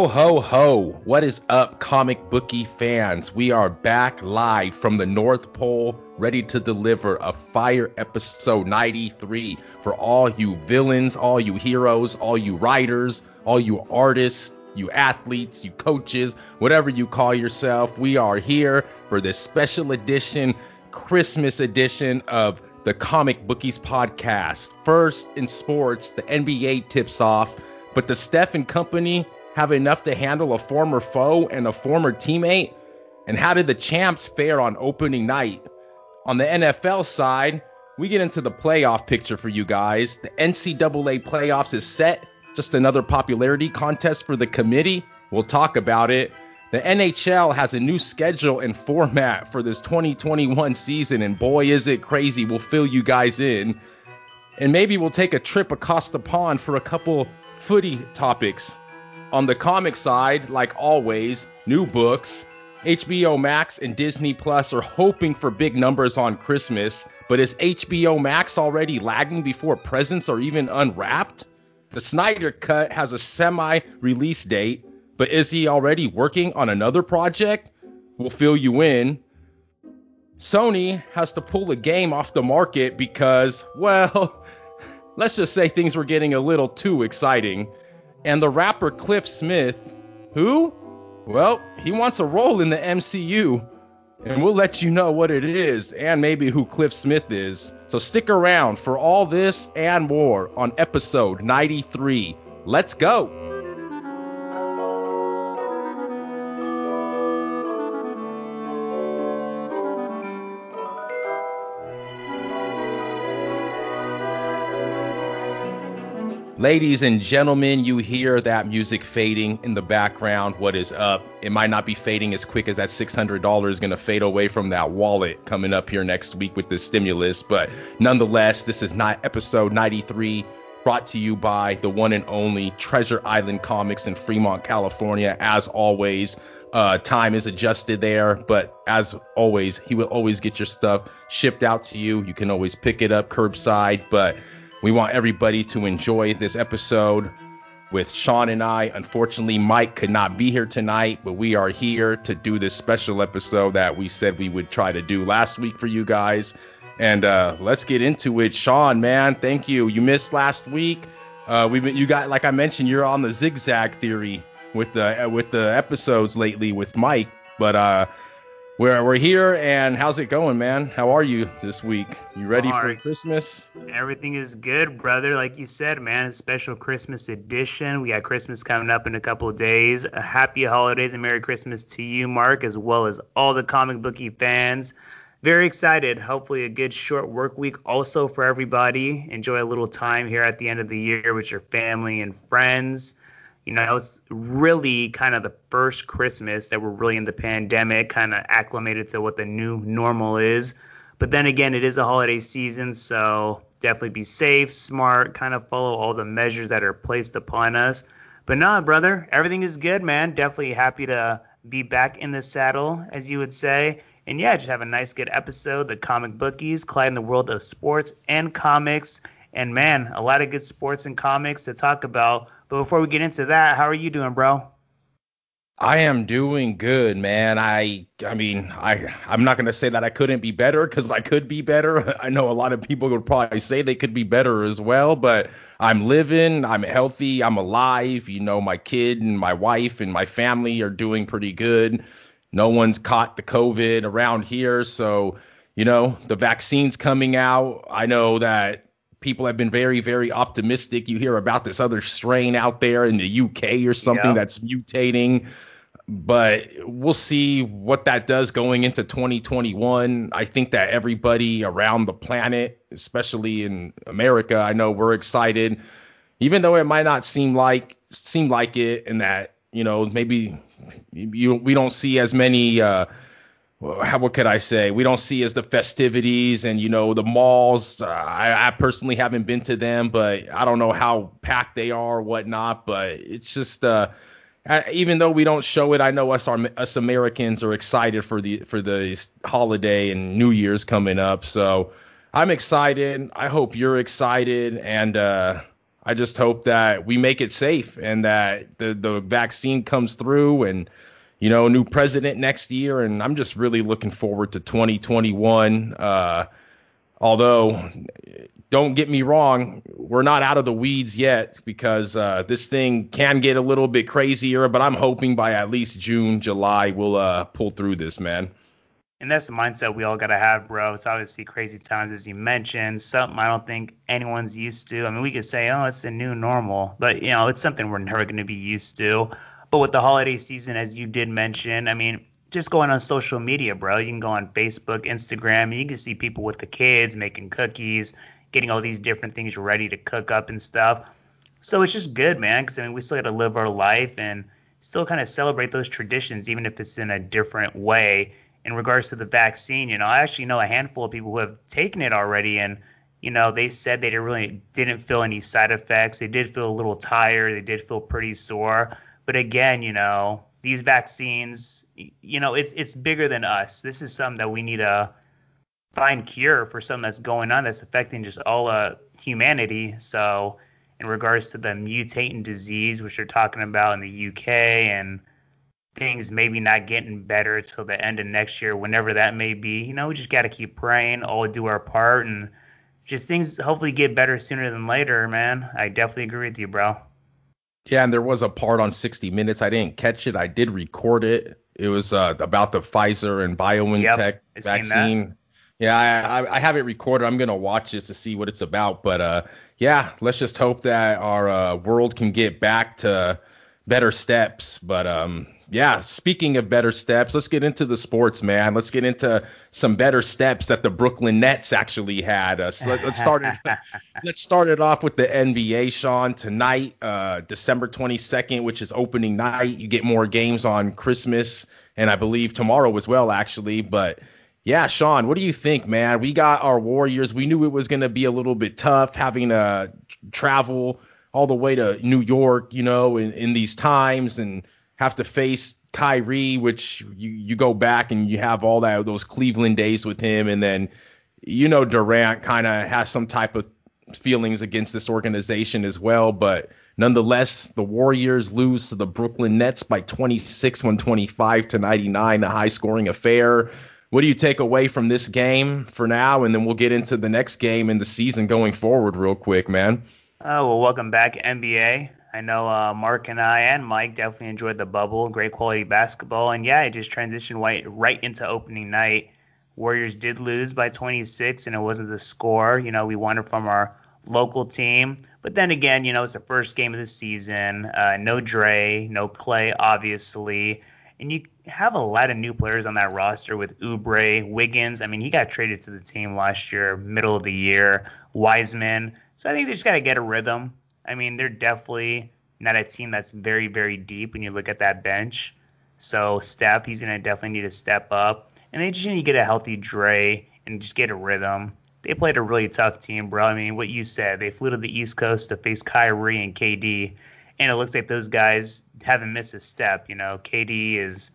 Ho, ho, ho. What is up, comic bookie fans? We are back live from the North Pole, ready to deliver a fire episode 93 for all you villains, all you heroes, all you writers, all you artists, you athletes, you coaches, whatever you call yourself. We are here for this special edition, Christmas edition of the Comic Bookies podcast. First in sports, the NBA tips off, but the Steph and company have enough to handle a former foe and a former teammate? And how did the champs fare on opening night? On the NFL side, we get into the playoff picture for you guys. The NCAA playoffs is set, just another popularity contest for the committee. We'll talk about it. The NHL has a new schedule and format for this 2021 season, and boy, is it crazy. We'll fill you guys in. And maybe we'll take a trip across the pond for a couple footy topics. On the comic side, like always, new books. HBO Max and Disney Plus are hoping for big numbers on Christmas, but is HBO Max already lagging before presents are even unwrapped? The Snyder Cut has a semi release date, but is he already working on another project? We'll fill you in. Sony has to pull a game off the market because, well, let's just say things were getting a little too exciting and the rapper Cliff Smith, who, well, he wants a role in the MCU, and we'll let you know what it is and maybe who Cliff Smith is. So stick around for all this and more on episode 93. Let's go. Ladies and gentlemen, you hear that music fading in the background. What is up? It might not be fading as quick as that $600 is going to fade away from that wallet coming up here next week with the stimulus. But nonetheless, this is not episode 93 brought to you by the one and only Treasure Island Comics in Fremont, California. As always, uh, time is adjusted there, but as always, he will always get your stuff shipped out to you. You can always pick it up curbside, but we want everybody to enjoy this episode with Sean and I. Unfortunately, Mike could not be here tonight, but we are here to do this special episode that we said we would try to do last week for you guys. And uh, let's get into it. Sean, man, thank you. You missed last week. Uh, we you got like I mentioned, you're on the zigzag theory with the with the episodes lately with Mike, but uh, we're we're here, and how's it going, man? How are you this week? You ready for Christmas? Everything is good, brother. Like you said, man, a special Christmas edition. We got Christmas coming up in a couple of days. A happy holidays and Merry Christmas to you, Mark, as well as all the comic booky fans. Very excited. Hopefully, a good short work week also for everybody. Enjoy a little time here at the end of the year with your family and friends. You know, it's really kind of the first Christmas that we're really in the pandemic, kind of acclimated to what the new normal is. But then again, it is a holiday season, so definitely be safe, smart, kind of follow all the measures that are placed upon us. But nah, brother, everything is good, man. Definitely happy to be back in the saddle, as you would say. And yeah, just have a nice, good episode. The comic bookies, Clyde in the world of sports and comics. And man, a lot of good sports and comics to talk about. But before we get into that, how are you doing, bro? I am doing good, man. I I mean, I I'm not going to say that I couldn't be better cuz I could be better. I know a lot of people would probably say they could be better as well, but I'm living, I'm healthy, I'm alive. You know, my kid and my wife and my family are doing pretty good. No one's caught the COVID around here, so you know, the vaccine's coming out. I know that people have been very, very optimistic. You hear about this other strain out there in the UK or something yeah. that's mutating, but we'll see what that does going into 2021. I think that everybody around the planet, especially in America, I know we're excited, even though it might not seem like seem like it, and that you know maybe you we don't see as many. Uh, how what could I say? We don't see as the festivities and you know the malls. Uh, I, I, personally haven't been to them, but I don't know how packed they are or whatnot. But it's just uh, even though we don't show it, I know us us Americans are excited for the for the holiday and New Year's coming up. So I'm excited. I hope you're excited, and uh, I just hope that we make it safe and that the the vaccine comes through and you know new president next year and I'm just really looking forward to 2021. Uh, although don't get me wrong, we're not out of the weeds yet because uh, this thing can get a little bit crazier, but I'm hoping by at least June, July we'll uh, pull through this, man. And that's the mindset we all gotta have, bro. It's obviously crazy times, as you mentioned. Something I don't think anyone's used to. I mean, we could say, oh, it's a new normal, but you know, it's something we're never gonna be used to. But with the holiday season, as you did mention, I mean, just going on social media, bro. You can go on Facebook, Instagram, and you can see people with the kids making cookies, getting all these different things ready to cook up and stuff. So it's just good, man. Because I mean, we still got to live our life and still kind of celebrate those traditions, even if it's in a different way in regards to the vaccine, you know, I actually know a handful of people who have taken it already and you know, they said they didn't really didn't feel any side effects. They did feel a little tired, they did feel pretty sore. But again, you know, these vaccines, you know, it's it's bigger than us. This is something that we need to find cure for something that's going on that's affecting just all of humanity. So in regards to the mutating disease, which they're talking about in the UK and things maybe not getting better till the end of next year, whenever that may be. You know, we just got to keep praying, all do our part, and just things hopefully get better sooner than later, man. I definitely agree with you, bro. Yeah, and there was a part on 60 Minutes. I didn't catch it. I did record it. It was uh, about the Pfizer and BioNTech yep, vaccine. Yeah, I, I, have it recorded. I'm gonna watch it to see what it's about. But uh, yeah, let's just hope that our uh, world can get back to better steps. But um, yeah, speaking of better steps, let's get into the sports, man. Let's get into some better steps that the Brooklyn Nets actually had. Uh, so let, us start it. let's start it off with the NBA, Sean. Tonight, uh, December 22nd, which is opening night. You get more games on Christmas, and I believe tomorrow as well, actually. But yeah, Sean, what do you think, man? We got our Warriors. We knew it was going to be a little bit tough having to travel all the way to New York, you know, in, in these times and have to face Kyrie, which you, you go back and you have all that those Cleveland days with him, and then you know Durant kind of has some type of feelings against this organization as well, but nonetheless, the Warriors lose to the Brooklyn Nets by 26 125 to 99, a high scoring affair. What do you take away from this game for now? And then we'll get into the next game in the season going forward real quick, man. Oh, well, welcome back, NBA. I know uh, Mark and I and Mike definitely enjoyed the bubble, great quality basketball, and yeah, it just transitioned right right into opening night. Warriors did lose by 26, and it wasn't the score. You know, we won from our local team, but then again, you know, it's the first game of the season. Uh, no Dre, no Klay, obviously, and you have a lot of new players on that roster with Oubre, Wiggins. I mean, he got traded to the team last year, middle of the year. Wiseman. So I think they just got to get a rhythm. I mean, they're definitely not a team that's very, very deep when you look at that bench. So Steph, he's gonna definitely need to step up, and they just need to get a healthy Dre and just get a rhythm. They played a really tough team, bro. I mean, what you said, they flew to the East Coast to face Kyrie and KD, and it looks like those guys haven't missed a step. You know, KD is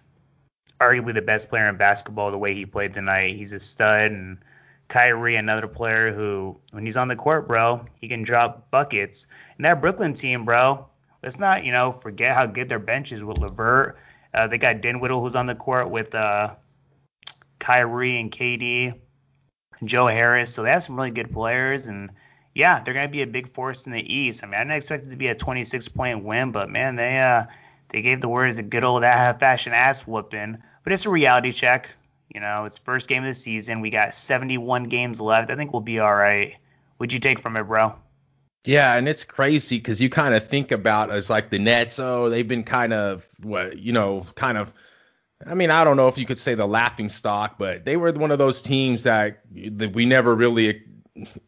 arguably the best player in basketball the way he played tonight. He's a stud, and Kyrie, another player who, when he's on the court, bro, he can drop buckets. And that Brooklyn team, bro, let's not, you know, forget how good their bench is with LeVert. Uh, they got Dinwiddie who's on the court with uh, Kyrie and KD, Joe Harris. So they have some really good players. And yeah, they're going to be a big force in the East. I mean, I didn't expect it to be a 26 point win, but man, they uh, they gave the Warriors a good old fashion ass whooping. But it's a reality check. You know, it's first game of the season. We got 71 games left. I think we'll be all right. What'd you take from it, bro? Yeah, and it's crazy because you kind of think about as like the Nets. Oh, they've been kind of what you know, kind of. I mean, I don't know if you could say the laughing stock, but they were one of those teams that, that we never really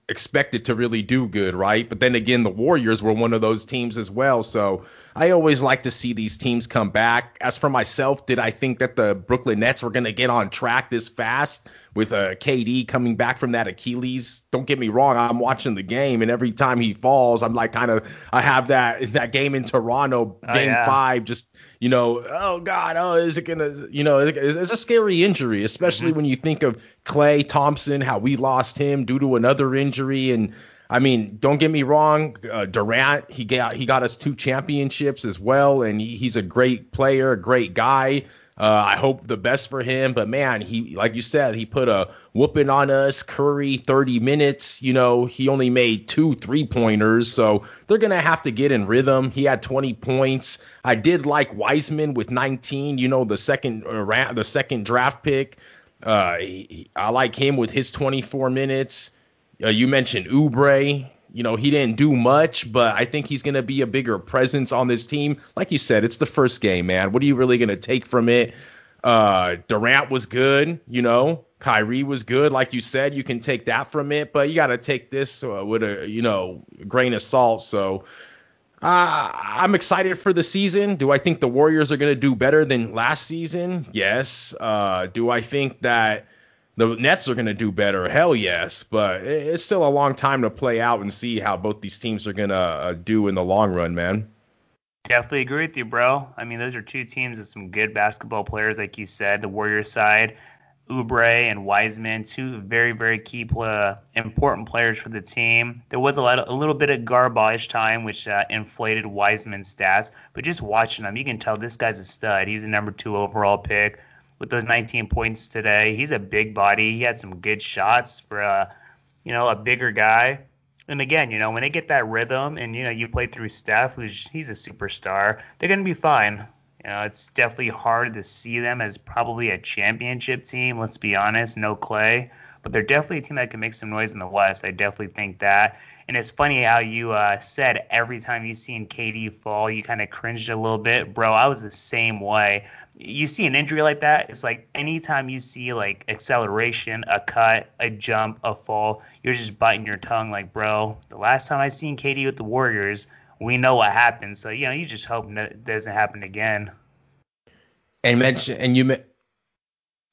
expected to really do good, right? But then again, the Warriors were one of those teams as well. So I always like to see these teams come back. As for myself, did I think that the Brooklyn Nets were going to get on track this fast with uh, KD coming back from that Achilles? Don't get me wrong, I'm watching the game, and every time he falls, I'm like kind of I have that that game in Toronto, oh, Game oh, yeah. Five, just you know, oh God, oh, is it gonna, you know, it's, it's a scary injury, especially mm-hmm. when you think of Klay Thompson, how we lost him due to another injury, and I mean, don't get me wrong, uh, Durant, he got he got us two championships as well, and he, he's a great player, a great guy. Uh, I hope the best for him, but man, he like you said, he put a whooping on us. Curry, 30 minutes. You know, he only made two three pointers, so they're gonna have to get in rhythm. He had 20 points. I did like Wiseman with 19. You know, the second uh, the second draft pick. Uh, he, I like him with his 24 minutes. Uh, you mentioned Oubre. You know, he didn't do much, but I think he's going to be a bigger presence on this team. Like you said, it's the first game, man. What are you really going to take from it? Uh, Durant was good, you know. Kyrie was good, like you said. You can take that from it, but you got to take this uh, with a, you know, grain of salt. So uh, I'm excited for the season. Do I think the Warriors are going to do better than last season? Yes. Uh, do I think that the Nets are going to do better? Hell yes. But it's still a long time to play out and see how both these teams are going to uh, do in the long run, man. Definitely agree with you, bro. I mean, those are two teams with some good basketball players, like you said. The Warriors side, Oubre and Wiseman, two very, very key, play, important players for the team. There was a, lot, of, a little bit of garbage time, which uh, inflated Wiseman's stats. But just watching him, you can tell this guy's a stud. He's a number two overall pick with those 19 points today. He's a big body. He had some good shots for a, uh, you know, a bigger guy. And again, you know, when they get that rhythm and you know you play through Steph, who's he's a superstar, they're gonna be fine. You know, it's definitely hard to see them as probably a championship team. Let's be honest, no Klay, but they're definitely a team that can make some noise in the West. I definitely think that. And it's funny how you uh, said every time you seen KD fall, you kind of cringed a little bit, bro. I was the same way you see an injury like that, it's like anytime you see like acceleration, a cut, a jump, a fall, you're just biting your tongue like, bro, the last time I seen KD with the Warriors, we know what happened. So, you know, you just hope that doesn't happen again. And mention and you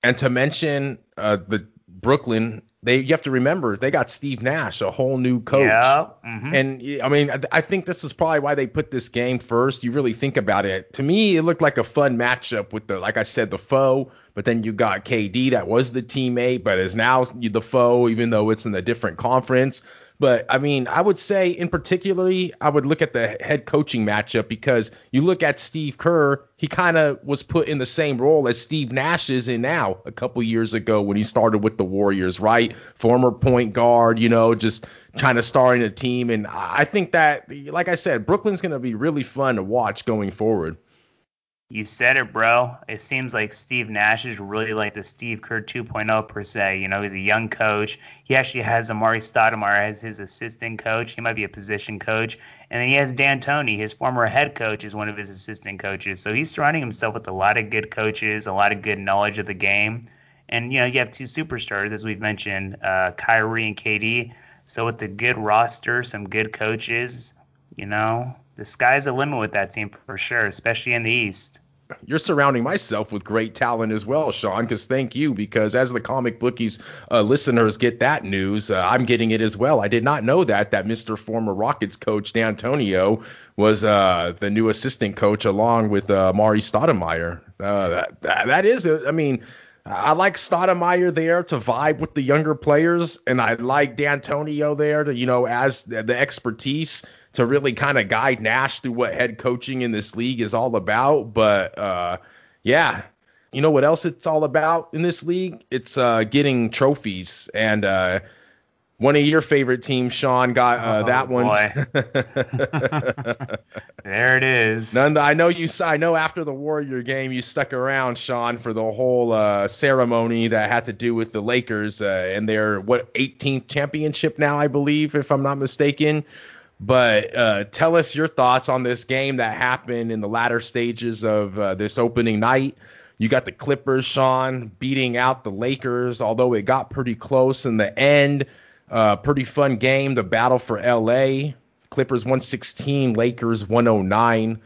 and to mention uh, the Brooklyn they you have to remember they got Steve Nash, a whole new coach. Yeah. Mm-hmm. And I mean, I, I, think this is probably why they put this game first. You really think about it. To me, it looked like a fun matchup with the, like I said, the foe. But then you got KD, that was the teammate, but is now the foe, even though it's in a different conference. But I mean, I would say in particularly, I would look at the head coaching matchup because you look at Steve Kerr, he kind of was put in the same role as Steve Nash is in now a couple years ago when he started with the Warriors, right? Former point guard, you know, just trying to start in a team. And I think that, like I said, Brooklyn's going to be really fun to watch going forward. You said it, bro. It seems like Steve Nash is really like the Steve Kerr 2.0 per se. You know, he's a young coach. He actually has Amar'e Stoudemire as his assistant coach. He might be a position coach. And then he has D'Antoni, his former head coach, is one of his assistant coaches. So he's surrounding himself with a lot of good coaches, a lot of good knowledge of the game. And, you know, you have two superstars, as we've mentioned, uh, Kyrie and KD. So with the good roster, some good coaches, you know, the sky's the limit with that team for sure, especially in the East. You're surrounding myself with great talent as well, Sean. Because thank you. Because as the comic bookies uh, listeners get that news, uh, I'm getting it as well. I did not know that that Mr. Former Rockets coach D'Antonio was uh, the new assistant coach along with uh, Mari Stoudemire. Uh, that, that that is, I mean. I like Stoudemire there to vibe with the younger players, and I like D'Antonio there to, you know, as the, the expertise to really kind of guide Nash through what head coaching in this league is all about. But uh, yeah, you know what else it's all about in this league? It's uh, getting trophies. And uh, one of your favorite teams, Sean, got uh, oh, that one. there it is. None, I know you. I know after the Warrior game, you stuck around, Sean, for the whole uh, ceremony that had to do with the Lakers uh, and their what 18th championship now, I believe, if I'm not mistaken. But uh, tell us your thoughts on this game that happened in the latter stages of uh, this opening night. You got the Clippers, Sean, beating out the Lakers, although it got pretty close in the end. Uh, pretty fun game. The battle for LA. Clippers 116, Lakers 109.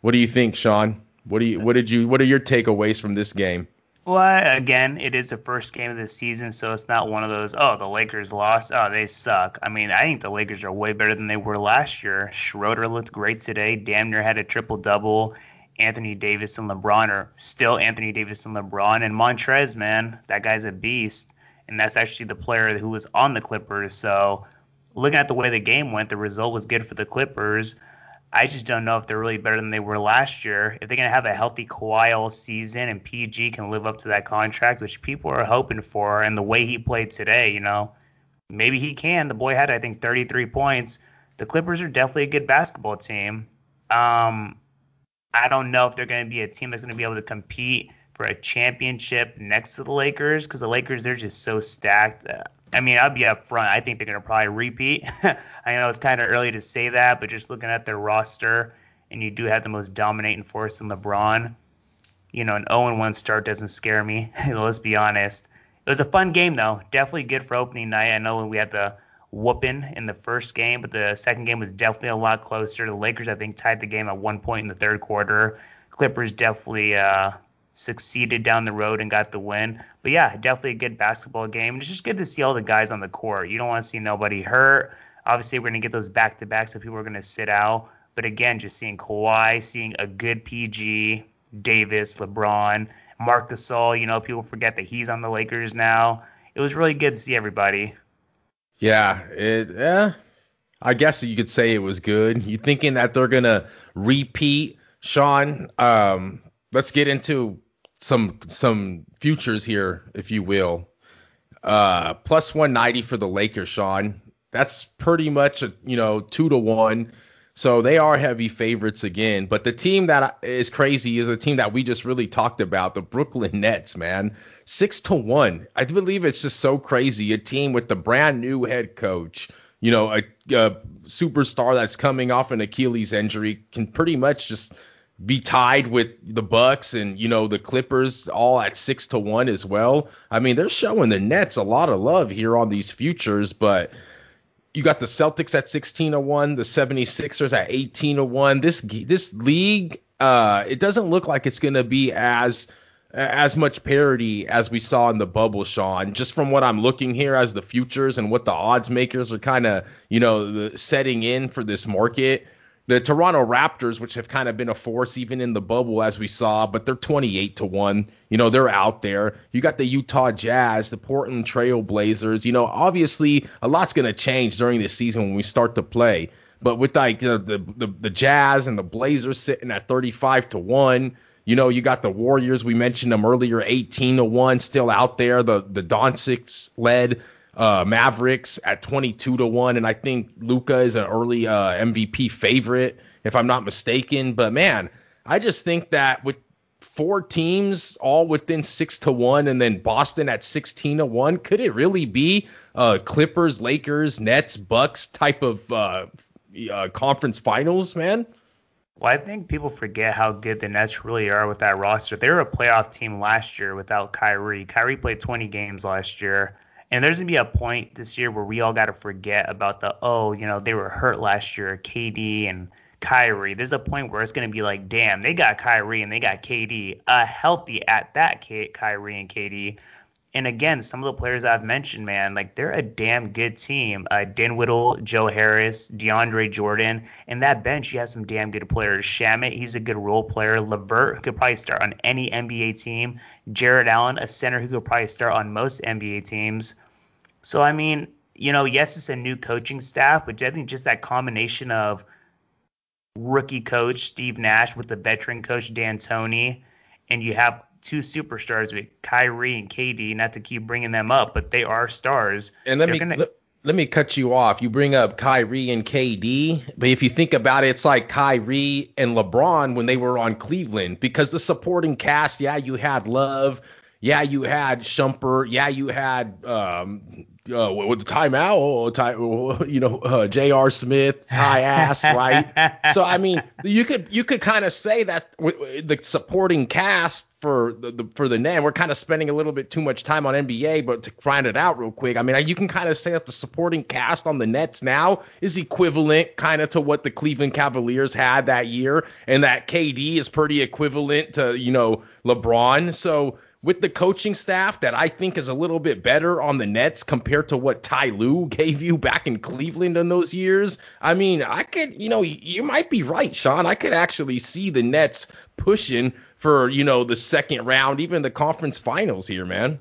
What do you think, Sean? What do you what did you what are your takeaways from this game? Well, again, it is the first game of the season, so it's not one of those, oh, the Lakers lost. Oh, they suck. I mean, I think the Lakers are way better than they were last year. Schroeder looked great today. Damn near had a triple double. Anthony Davis and LeBron are still Anthony Davis and LeBron. And Montrez, man, that guy's a beast. And that's actually the player who was on the Clippers. So looking at the way the game went, the result was good for the Clippers. I just don't know if they're really better than they were last year. If they're going to have a healthy Kawhi all season and PG can live up to that contract, which people are hoping for, and the way he played today, you know, maybe he can. The boy had, I think, 33 points. The Clippers are definitely a good basketball team. Um, I don't know if they're going to be a team that's going to be able to compete for a championship next to the Lakers because the Lakers they're just so stacked. I mean, I'll be up front. I think they're going to probably repeat. I know it's kind of early to say that, but just looking at their roster, and you do have the most dominating force in LeBron, you know, an 0-1 start doesn't scare me. Let's be honest. It was a fun game though. Definitely good for opening night. I know we had the whooping in the first game, but the second game was definitely a lot closer. The Lakers, I think, tied the game at one point in the third quarter. Clippers definitely uh, succeeded down the road and got the win. But yeah, definitely a good basketball game. It's just good to see all the guys on the court. You don't want to see nobody hurt. Obviously, we're going to get those back to back, so people are going to sit out. But again, just seeing Kawhi, seeing a good PG, Davis, LeBron, Marc Gasol, you know, people forget that he's on the Lakers now. It was really good to see everybody. Yeah, it, yeah. I guess you could say it was good. You thinking that they're gonna repeat, Sean? Um, let's get into some some futures here, if you will. Uh, plus 190 for the Lakers, Sean. That's pretty much a you know two to one. So they are heavy favorites again. But the team that is crazy is the team that we just really talked about, the Brooklyn Nets, man. Six to one. I believe it's just so crazy. A team with the brand new head coach, you know, a, a superstar that's coming off an Achilles injury can pretty much just be tied with the Bucks and you know the Clippers all at six to one as well. I mean, they're showing the Nets a lot of love here on these futures, but you got the Celtics at 16 to 1, the 76ers at 18 to 1. This this league uh it doesn't look like it's going to be as as much parity as we saw in the bubble, Sean. Just from what I'm looking here as the futures and what the odds makers are kind of, you know, the, setting in for this market the Toronto Raptors, which have kind of been a force even in the bubble as we saw, but they're 28 to 1. You know, they're out there. You got the Utah Jazz, the Portland Trail Blazers. You know, obviously a lot's going to change during this season when we start to play. But with like the, the the Jazz and the Blazers sitting at 35 to 1, you know, you got the Warriors, we mentioned them earlier, 18 to 1 still out there. The the Doncic led uh, Mavericks at 22 to 1 and I think Luka is an early uh, MVP favorite if I'm not mistaken but man I just think that with four teams all within 6 to 1 and then Boston at 16 to 1 could it really be uh, Clippers Lakers Nets Bucks type of uh, uh, conference finals man well, I think people forget how good the Nets really are with that roster. They were a playoff team last year without Kyrie. Kyrie played 20 games last year. And there's gonna be a point this year where we all got to forget about the oh, you know, they were hurt last year, KD and Kyrie. There's a point where it's gonna be like, damn, they got Kyrie and they got KD, uh, healthy at that, Kyrie and KD. And again, some of the players I've mentioned, man, like they're a damn good team. Uh, Dinwiddie, Joe Harris, DeAndre Jordan, and that bench, you have some damn good players. Shamet, he's a good role player. LeVert, could probably start on any NBA team. Jarrett Allen, a center who could probably start on most NBA teams. So I mean, you know, yes, it's a new coaching staff, but I think just that combination of rookie coach Steve Nash with the veteran coach D'Antoni, and you have two superstars with Kyrie and KD. Not to keep bringing them up, but they are stars. And let They're me gonna... let, let, me cut you off. You bring up Kyrie and KD, but if you think about it, it's like Kyrie and LeBron when they were on Cleveland because the supporting cast. Yeah, you had Love. Yeah, you had Shumpert. Yeah, you had um, uh, with the timeout, time, you know, uh, J.R. Smith, high ass, right? so I mean, you could you could kind of say that the supporting cast for the, the for the net, we're kind of spending a little bit too much time on NBA, but to grind it out real quick, I mean, you can kind of say that the supporting cast on the Nets now is equivalent kind of to what the Cleveland Cavaliers had that year, and that KD is pretty equivalent to you know LeBron. So with the coaching staff that I think is a little bit better on the Nets compared to what Ty Lue gave you back in Cleveland in those years. I mean, I could, you know, you might be right, Sean. I could actually see the Nets pushing for, you know, the second round, even the conference finals here, man.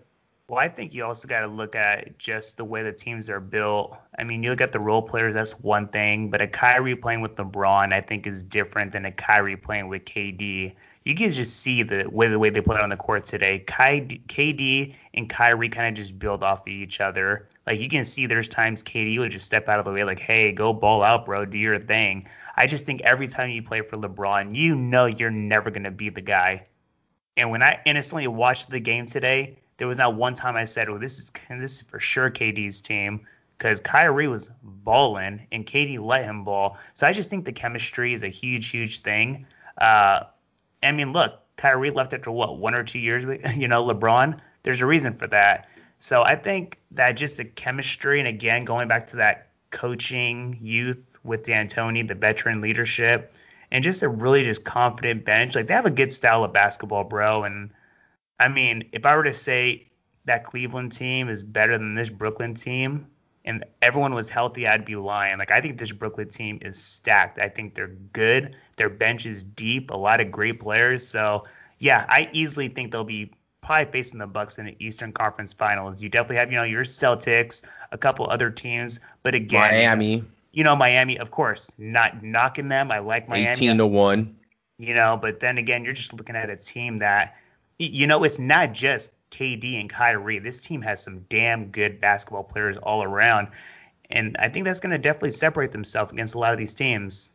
Well, I think you also got to look at just the way the teams are built. I mean, you look at the role players, that's one thing, but a Kyrie playing with LeBron, I think, is different than a Kyrie playing with KD. You can just see the way the way they play on the court today. KD and Kyrie kind of just build off of each other. Like you can see, there's times KD would just step out of the way, like, "Hey, go ball out, bro, do your thing." I just think every time you play for LeBron, you know you're never gonna be the guy. And when I innocently watched the game today, there was not one time I said, "Well, this is this is for sure KD's team," because Kyrie was balling and KD let him ball. So I just think the chemistry is a huge, huge thing. Uh, I mean, look, Kyrie left after what one or two years you know LeBron. There's a reason for that. So I think that just the chemistry and again going back to that coaching youth with D'Antoni, the veteran leadership, and just a really just confident bench. Like they have a good style of basketball, bro, and I mean, if I were to say that Cleveland team is better than this Brooklyn team and everyone was healthy, I'd be lying. Like I think this Brooklyn team is stacked. I think they're good. Their bench is deep, a lot of great players. So yeah, I easily think they'll be probably facing the Bucks in the Eastern Conference Finals. You definitely have, you know, your Celtics, a couple other teams, but again, Miami. You know, Miami, of course, not knocking them. I like Miami. 18 to 1. You know, but then again, you're just looking at a team that you know, it's not just KD and Kyrie. This team has some damn good basketball players all around. And I think that's going to definitely separate themselves against a lot of these teams.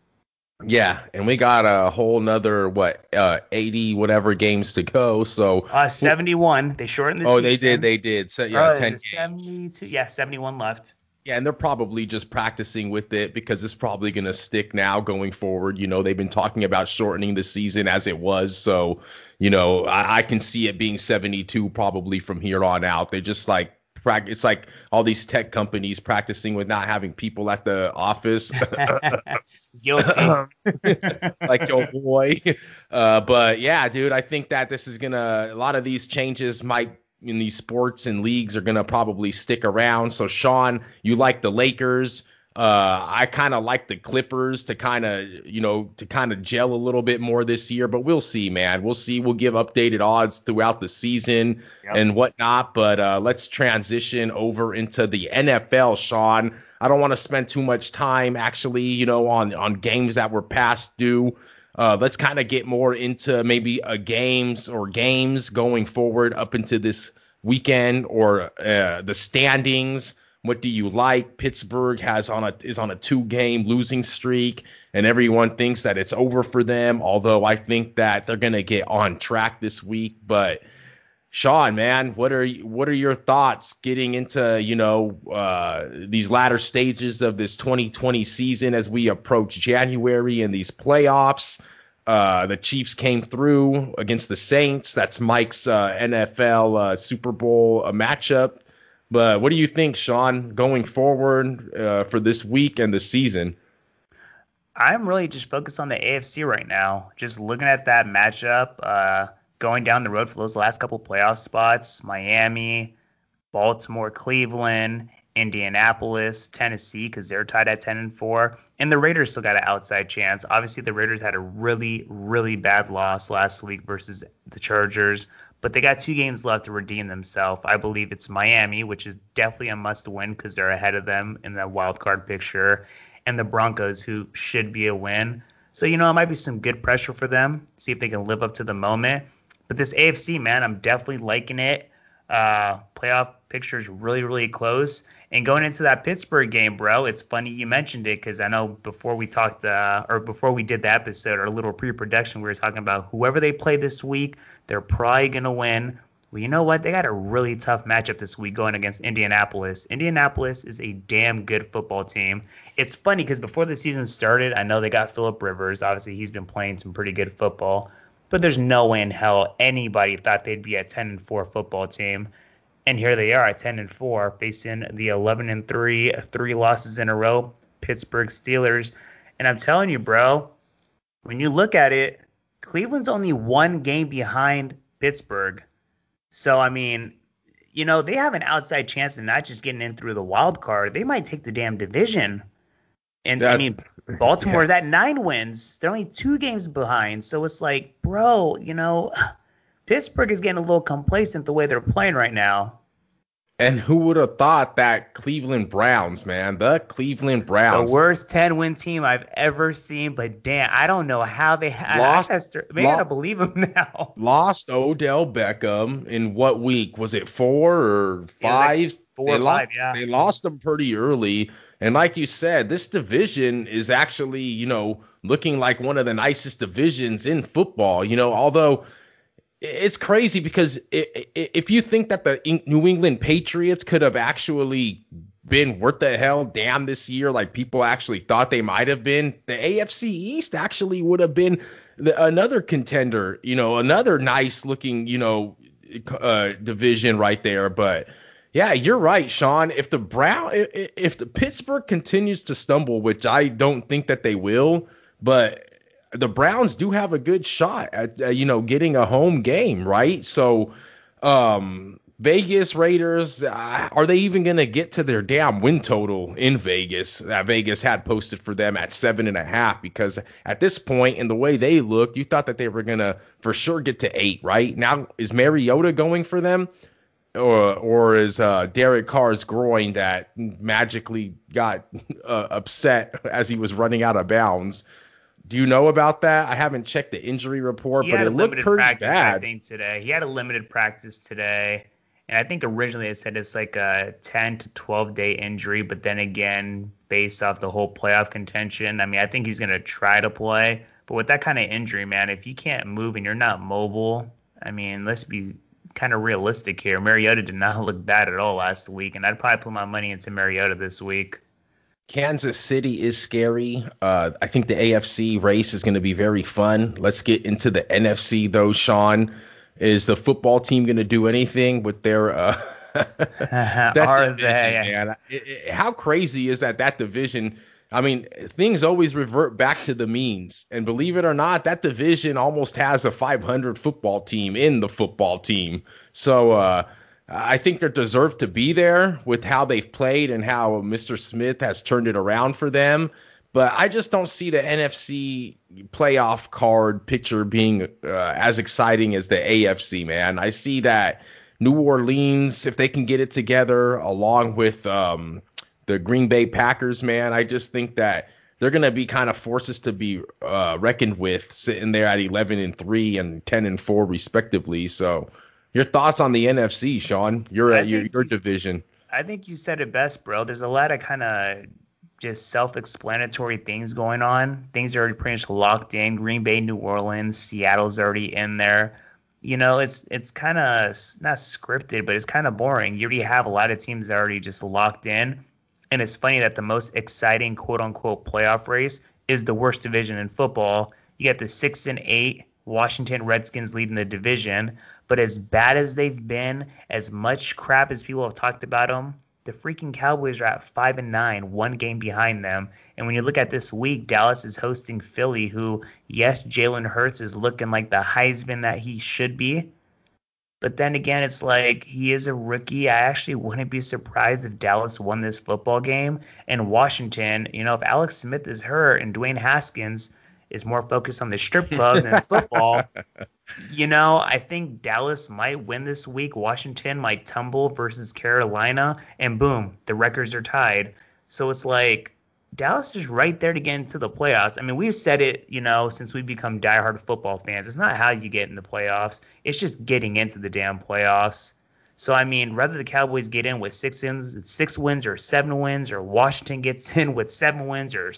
Yeah, and we got a whole nother what uh 80 whatever games to go. So uh 71. They shortened the Oh, season. they did. They did. So yeah, uh, 10 72. Yeah, 71 left. Yeah, and they're probably just practicing with it because it's probably going to stick now going forward. You know, they've been talking about shortening the season as it was. So, you know, I, I can see it being 72 probably from here on out. They just like it's like all these tech companies practicing with not having people at the office. like your boy. Uh, but yeah, dude, I think that this is gonna a lot of these changes might in these sports and leagues are going to probably stick around. So, Sean, you like the Lakers. Uh, I kind of like the Clippers to kind of, you know, to kind of gel a little bit more this year, but we'll see, man. We'll see. We'll give updated odds throughout the season yep. and whatnot. But uh, let's transition over into the NFL, Sean. I don't want to spend too much time actually, you know, on on games that were past due. Uh, let's kind of get more into maybe a games or games going forward up into this weekend or uh, the standings. What do you like? Pittsburgh has on a is on a two game losing streak, and everyone thinks that it's over for them. Although I think that they're gonna get on track this week. But Sean, man, what are what are your thoughts getting into you know uh, these latter stages of this 2020 season as we approach January and these playoffs? Uh, the Chiefs came through against the Saints. That's Mike's uh, NFL uh, Super Bowl uh, matchup. But what do you think, Sean, going forward uh, for this week and the season? I'm really just focused on the AFC right now. Just looking at that matchup going down the road for those last couple playoff spots Miami, Baltimore, Cleveland, Indianapolis, Tennessee, because they're tied at 10 and 4. And the Raiders still got an outside chance. Obviously, the Raiders had a really, really bad loss last week versus the Chargers, but they got two games left to redeem themselves. I believe it's Miami, which is definitely a must win because they're ahead of them in that wild card picture, and the Broncos, who should be a win. So, you know, it might be some good pressure for them, see if they can live up to the moment. But this AFC, man, I'm definitely liking it. Uh, playoff picture is really, really close. And going into that Pittsburgh game, bro, it's funny you mentioned it because I know before we talked, uh, or before we did the episode, our little pre-production, we were talking about whoever they play this week, they're probably gonna win. Well, you know what? They got a really tough matchup this week going against Indianapolis. Indianapolis is a damn good football team. It's funny because before the season started, I know they got Philip Rivers. Obviously, he's been playing some pretty good football but there's no way in hell anybody thought they'd be a 10 and 4 football team. And here they are at 10 and 4, facing the 11 and 3, three losses in a row, Pittsburgh Steelers. And I'm telling you, bro, when you look at it, Cleveland's only one game behind Pittsburgh. So I mean, you know, they have an outside chance of not just getting in through the wild card. They might take the damn division. And that, I mean, Baltimore's yeah. at nine wins. They're only two games behind. So it's like, bro, you know, Pittsburgh is getting a little complacent the way they're playing right now. And who would have thought that Cleveland Browns, man, the Cleveland Browns, the worst 10 win team I've ever seen. But damn, I don't know how they lost. I, I, man, I believe them now. Lost Odell Beckham in what week was it? Four or five? Four they or lost, five, yeah. They lost them pretty early. And like you said, this division is actually, you know, looking like one of the nicest divisions in football. You know, although it's crazy because if you think that the New England Patriots could have actually been worth the hell damn this year, like people actually thought they might have been, the AFC East actually would have been another contender, you know, another nice looking, you know, uh, division right there. But yeah, you're right, Sean. If the Brown, if, the Pittsburgh continues to stumble, which I don't think that they will, but the Browns do have a good shot at uh, you know getting a home game, right? So, um, Vegas Raiders, uh, are they even going to get to their damn win total in Vegas that Vegas had posted for them at seven and a half? Because at this point, in the way they looked, you thought that they were going to for sure get to eight, right? Now, is Mariota going for them? Or, or is uh, Derek Carr's groin that magically got uh, upset as he was running out of bounds? Do you know about that? I haven't checked the injury report, he but it looked pretty practice, bad. I think today he had a limited practice today, and I think originally it said it's like a 10 to 12 day injury, but then again, based off the whole playoff contention, I mean, I think he's gonna try to play, but with that kind of injury, man, if you can't move and you're not mobile, I mean, let's be kind of realistic here. Mariota did not look bad at all last week, and I'd probably put my money into Mariota this week. Kansas City is scary. Uh, I think the AFC race is going to be very fun. Let's get into the NFC though, Sean. Is the football team going to do anything with their uh, that Are division, they? man? It- it- how crazy is that that division? I mean, things always revert back to the means, and believe it or not, that division almost has a 500 football team in the football team. So uh, I think they're deserved to be there with how they've played and how Mr. Smith has turned it around for them. But I just don't see the NFC playoff card picture being uh, as exciting as the AFC, man. I see that New Orleans, if they can get it together, along with um, the Green Bay Packers, man, I just think that they're going to be kind of forces to be uh, reckoned with, sitting there at 11 and three and 10 and four respectively. So, your thoughts on the NFC, Sean? You're at your, your division. I think you said it best, bro. There's a lot of kind of just self-explanatory things going on. Things are already pretty much locked in. Green Bay, New Orleans, Seattle's already in there. You know, it's it's kind of not scripted, but it's kind of boring. You already have a lot of teams already just locked in, and it's funny that the most exciting quote-unquote playoff race is the worst division in football. You got the six and eight Washington Redskins leading the division, but as bad as they've been, as much crap as people have talked about them, the freaking Cowboys are at five and nine, one game behind them. And when you look at this week, Dallas is hosting Philly, who, yes, Jalen Hurts is looking like the Heisman that he should be. But then again, it's like he is a rookie. I actually wouldn't be surprised if Dallas won this football game. And Washington, you know, if Alex Smith is hurt and Dwayne Haskins is more focused on the strip club than football, you know, I think Dallas might win this week. Washington might tumble versus Carolina, and boom, the records are tied. So it's like Dallas is right there to get into the playoffs. I mean, we've said it, you know, since we've become diehard football fans. It's not how you get in the playoffs; it's just getting into the damn playoffs. So I mean, whether the Cowboys get in with six wins, six wins or seven wins, or Washington gets in with seven wins or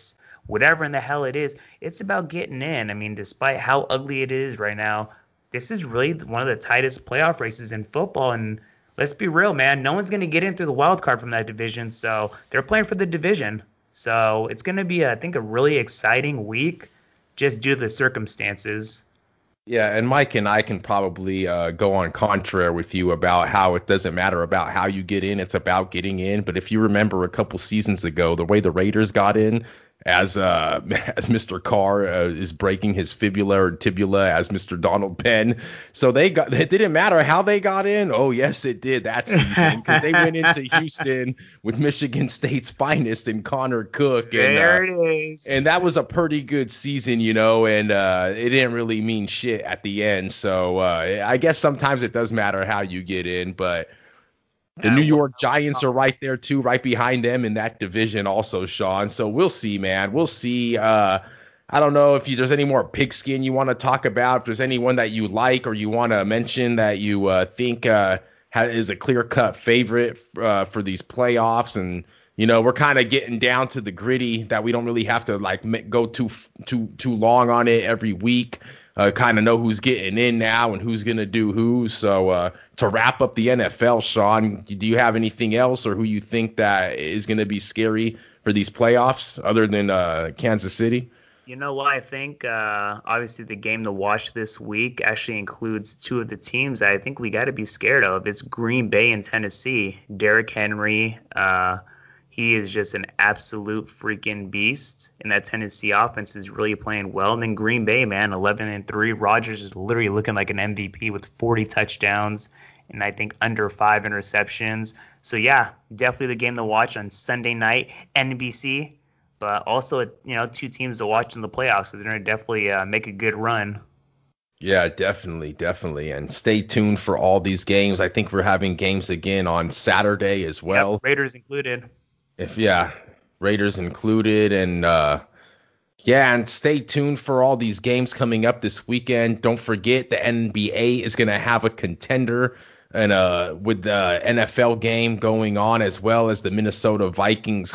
whatever in the hell it is, it's about getting in. I mean, despite how ugly it is right now, this is really one of the tightest playoff races in football. And let's be real, man, no one's going to get in through the wild card from that division. So they're playing for the division. So it's going to be, I think, a really exciting week just due to the circumstances. Yeah, and Mike and I can probably uh, go on contrary with you about how it doesn't matter about how you get in; it's about getting in. But if you remember a couple seasons ago, the way the Raiders got in, as uh, as Mr. Carr uh, is breaking his fibula or tibula as Mr. Donald Penn, so they got it didn't matter how they got in. Oh yes, it did that season because they went into Houston with Michigan State's finest and Connor Cook, and uh, There it is. and that was a pretty good season, you know, and uh, it didn't really mean shit at the end. So uh, I guess sometimes it does matter how you get in, but The New York Giants are right there too, right behind them in that division also, Sean. So we'll see, man. We'll see. Uh, I don't know if you, there's any more pigskin you want to talk about. If there's anyone that you like or you want to mention that you uh, think uh, is a clear cut favorite uh, for these playoffs. And you know, we're kind of getting down to the gritty that we don't really have to like go too too too long on it every week uh, kind of know who's getting in now and who's going to do who. So uh, to wrap up the NFL, Sean, do you have anything else or who you think that is going to be scary for these playoffs other than uh, Kansas City? You know what I think? Uh, obviously, the game to watch this week actually includes two of the teams I think we got to be scared of. It's Green Bay and Tennessee. Derrick Henry. Uh, he is just an absolute freaking beast. And that Tennessee offense is really playing well. And then Green Bay, man, 11 and 3. Rodgers is literally looking like an MVP with 40 touchdowns and I think under five interceptions. So yeah, definitely the game to watch on Sunday night, NBC. But also, you know, two teams to watch in the playoffs, so they're gonna definitely uh, make a good run. Yeah, definitely, definitely. And stay tuned for all these games. I think we're having games again on Saturday as well. Yep, Raiders included if yeah, Raiders included, and uh, yeah, and stay tuned for all these games coming up this weekend. Don't forget the NBA is gonna have a contender and uh with the NFL game going on as well as the Minnesota Vikings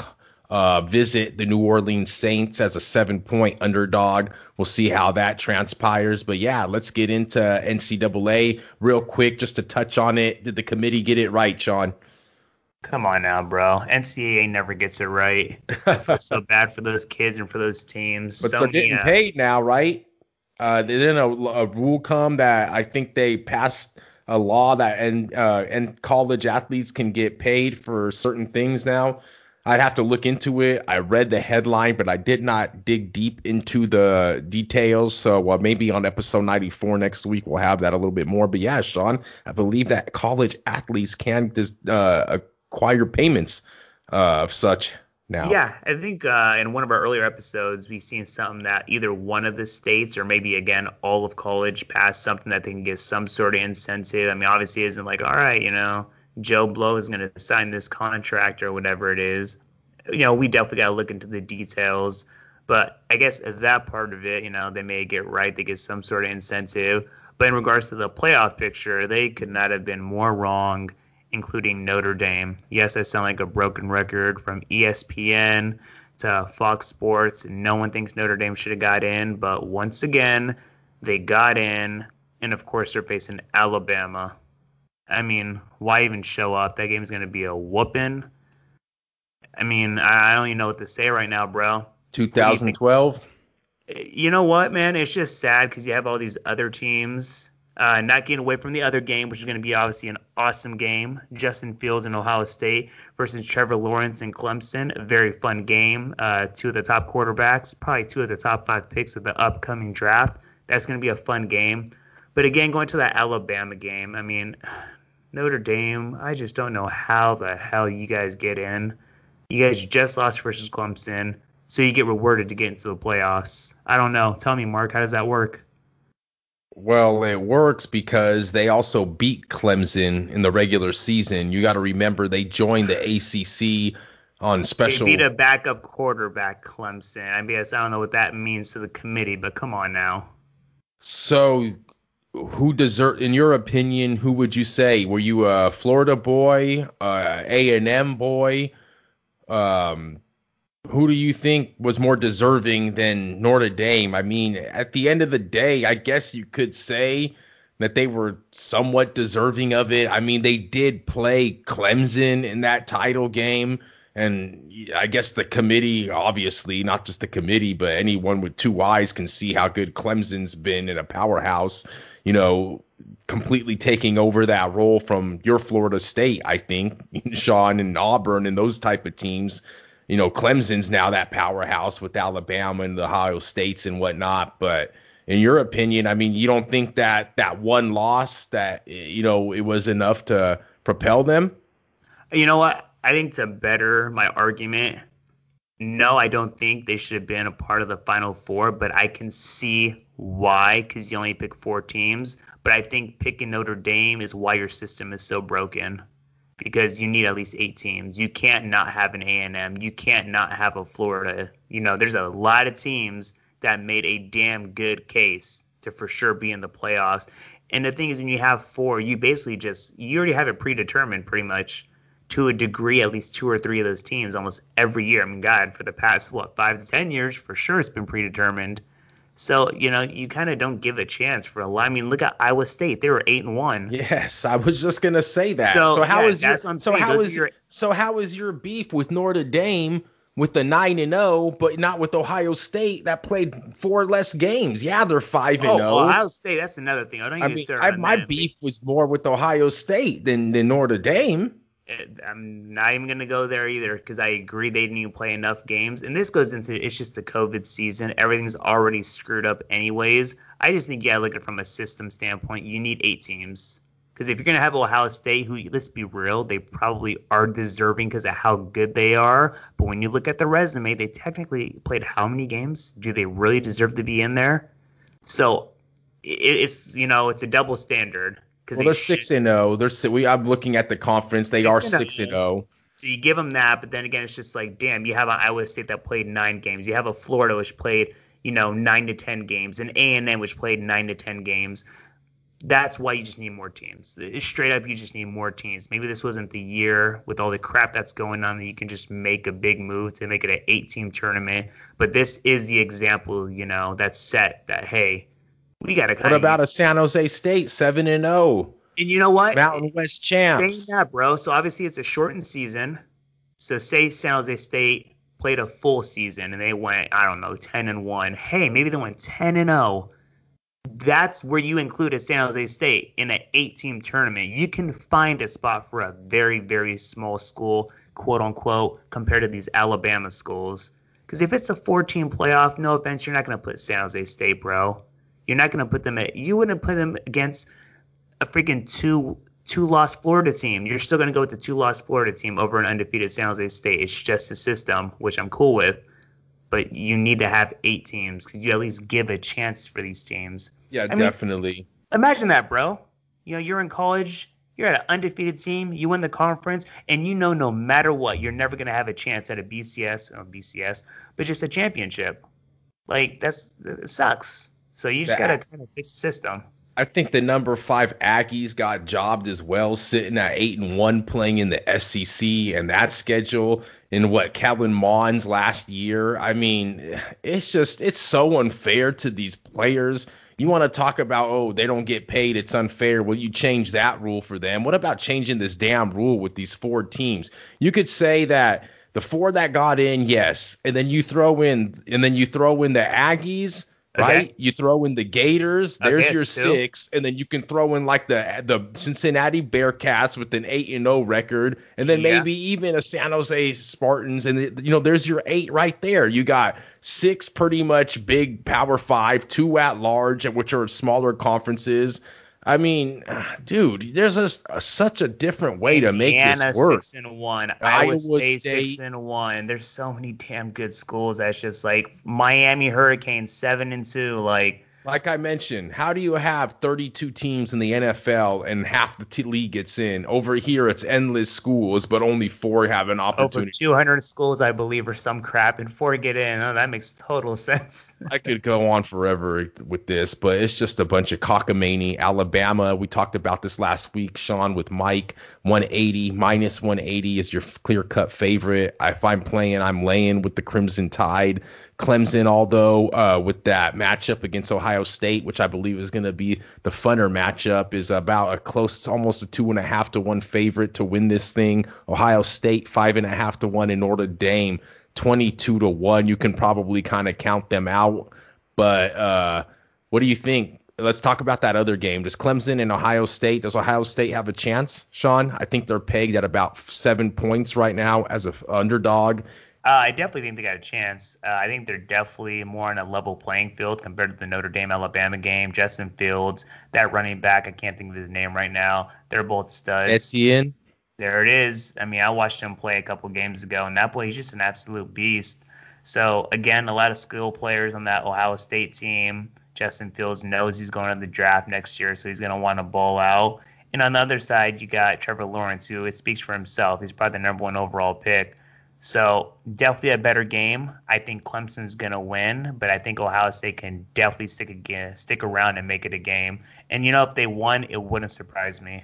uh, visit the New Orleans Saints as a seven point underdog. We'll see how that transpires. But yeah, let's get into NCAA real quick just to touch on it. Did the committee get it right, Sean? Come on now, bro. NCAA never gets it right. I feel so bad for those kids and for those teams. But they're getting uh, paid now, right? Uh, didn't a, a, rule come that I think they passed a law that and uh, and college athletes can get paid for certain things now. I'd have to look into it. I read the headline, but I did not dig deep into the details. So uh, maybe on episode 94 next week we'll have that a little bit more. But yeah, Sean, I believe that college athletes can just uh, acquire payments uh, of such now. Yeah, I think uh, in one of our earlier episodes, we've seen something that either one of the states or maybe again all of college passed something that they can get some sort of incentive. I mean, obviously, isn't like, all right, you know, Joe Blow is going to sign this contract or whatever it is. You know, we definitely got to look into the details. But I guess that part of it, you know, they may get right. They get some sort of incentive. But in regards to the playoff picture, they could not have been more wrong including Notre Dame. Yes, I sound like a broken record from ESPN to Fox Sports. No one thinks Notre Dame should have got in, but once again, they got in, and of course, they're facing Alabama. I mean, why even show up? That game's going to be a whooping. I mean, I don't even know what to say right now, bro. 2012? You know what, man? It's just sad because you have all these other teams uh, not getting away from the other game, which is going to be obviously an awesome game. Justin Fields and Ohio State versus Trevor Lawrence and Clemson. A very fun game. Uh, two of the top quarterbacks, probably two of the top five picks of the upcoming draft. That's going to be a fun game. But again, going to that Alabama game, I mean, Notre Dame, I just don't know how the hell you guys get in. You guys just lost versus Clemson, so you get rewarded to get into the playoffs. I don't know. Tell me, Mark, how does that work? Well, it works because they also beat Clemson in the regular season. You got to remember they joined the ACC on special. They beat a backup quarterback, Clemson. I guess I don't know what that means to the committee, but come on now. So, who deserve, in your opinion, who would you say? Were you a Florida boy, A and M boy? Um, who do you think was more deserving than Notre Dame? I mean, at the end of the day, I guess you could say that they were somewhat deserving of it. I mean, they did play Clemson in that title game. And I guess the committee, obviously, not just the committee, but anyone with two eyes can see how good Clemson's been in a powerhouse, you know, completely taking over that role from your Florida State, I think, Sean and Auburn and those type of teams you know, Clemson's now that powerhouse with Alabama and the Ohio States and whatnot. But in your opinion, I mean, you don't think that that one loss that you know it was enough to propel them? You know what? I think to better my argument, no, I don't think they should have been a part of the Final Four, but I can see why because you only pick four teams. But I think picking Notre Dame is why your system is so broken because you need at least eight teams. You can't not have an A&M. You can't not have a Florida. You know, there's a lot of teams that made a damn good case to for sure be in the playoffs. And the thing is, when you have four, you basically just you already have it predetermined pretty much to a degree. At least two or three of those teams almost every year. I mean, God, for the past what five to ten years, for sure, it's been predetermined. So you know, you kind of don't give a chance for a lot. I mean, look at Iowa State; they were eight and one. Yes, I was just gonna say that. So, so how yeah, is your so saying. how those is your, so how is your beef with Notre Dame? with the nine and zero, oh, but not with Ohio State that played four less games. Yeah, they're five and zero. Oh, Ohio State, that's another thing. I don't even I mean, I, my beef was more with Ohio State than than Notre Dame. I'm not even gonna go there either because I agree they didn't even play enough games. And this goes into it's just a COVID season. Everything's already screwed up anyways. I just think yeah, look at it from a system standpoint. You need eight teams. Because if you're going to have Ohio State, who, let's be real, they probably are deserving because of how good they are. But when you look at the resume, they technically played how many games? Do they really deserve to be in there? So it's, you know, it's a double standard. Well, they are six and zero. Oh. They're we. I'm looking at the conference. They six are oh, six and zero. Oh. So you give them that, but then again, it's just like, damn, you have an Iowa State that played nine games. You have a Florida which played, you know, nine to ten games, an A and M which played nine to ten games that's why you just need more teams. It's straight up, you just need more teams. Maybe this wasn't the year with all the crap that's going on that you can just make a big move to make it an eight-team tournament. But this is the example, you know, that's set that hey, we got to. What about a San Jose State seven and zero? Oh? And you know what? Mountain West champs. Saying that, bro. So obviously it's a shortened season. So say San Jose State played a full season and they went, I don't know, ten and one. Hey, maybe they went ten and zero oh that's where you include a San Jose State in an eight team tournament. You can find a spot for a very, very small school, quote unquote, compared to these Alabama schools. Because if it's a 14 playoff, no offense, you're not going to put San Jose State, bro. You're not going to put them at, you wouldn't put them against a freaking two two loss Florida team. You're still going to go with the two loss Florida team over an undefeated San Jose State. It's just a system, which I'm cool with but you need to have eight teams because you at least give a chance for these teams. Yeah, I definitely. Mean, imagine that, bro. You know, you're in college, you're at an undefeated team, you win the conference, and you know no matter what, you're never gonna have a chance at a BCS or BCS, but just a championship. Like that's it sucks. So you just gotta kind of fix the system. I think the number five Aggies got jobbed as well, sitting at eight and one, playing in the SEC and that schedule in what Kellen Mond's last year. I mean, it's just it's so unfair to these players. You want to talk about oh they don't get paid, it's unfair. Well, you change that rule for them. What about changing this damn rule with these four teams? You could say that the four that got in, yes, and then you throw in and then you throw in the Aggies right? Okay. You throw in the Gators, there's okay, your six, and then you can throw in like the the Cincinnati Bearcats with an eight and zero oh record, and then yeah. maybe even a San Jose Spartans, and you know there's your eight right there. You got six pretty much big Power Five, two at large, and which are smaller conferences. I mean, dude, there's a, a, such a different way Indiana, to make this work. six and one, Iowa, Iowa State, State, six and one. There's so many damn good schools. That's just like Miami Hurricanes seven and two. Like like I mentioned, how do you have 32 teams in the NFL and half the t- league gets in? Over here, it's endless schools, but only four have an opportunity. Over 200 schools, I believe, or some crap, and four get in. Oh, that makes total sense. I could go on forever with this, but it's just a bunch of cockamamie. Alabama, we talked about this last week, Sean, with Mike. 180 minus 180 is your clear cut favorite. If I'm playing, I'm laying with the Crimson Tide. Clemson, although uh, with that matchup against Ohio State, which I believe is going to be the funner matchup, is about a close, almost a two and a half to one favorite to win this thing. Ohio State five and a half to one, in Notre Dame 22 to one. You can probably kind of count them out, but uh, what do you think? Let's talk about that other game. Does Clemson and Ohio State? Does Ohio State have a chance, Sean? I think they're pegged at about seven points right now as an underdog. Uh, I definitely think they got a chance. Uh, I think they're definitely more on a level playing field compared to the Notre Dame Alabama game. Justin Fields, that running back, I can't think of his name right now. They're both studs. Etienne. There it is. I mean, I watched him play a couple games ago, and that boy, he's just an absolute beast. So again, a lot of skill players on that Ohio State team. Justin Fields knows he's going to the draft next year, so he's going to want to bowl out. And on the other side, you got Trevor Lawrence, who it speaks for himself. He's probably the number one overall pick. So definitely a better game. I think Clemson's gonna win, but I think Ohio State can definitely stick again, stick around and make it a game. And you know, if they won, it wouldn't surprise me.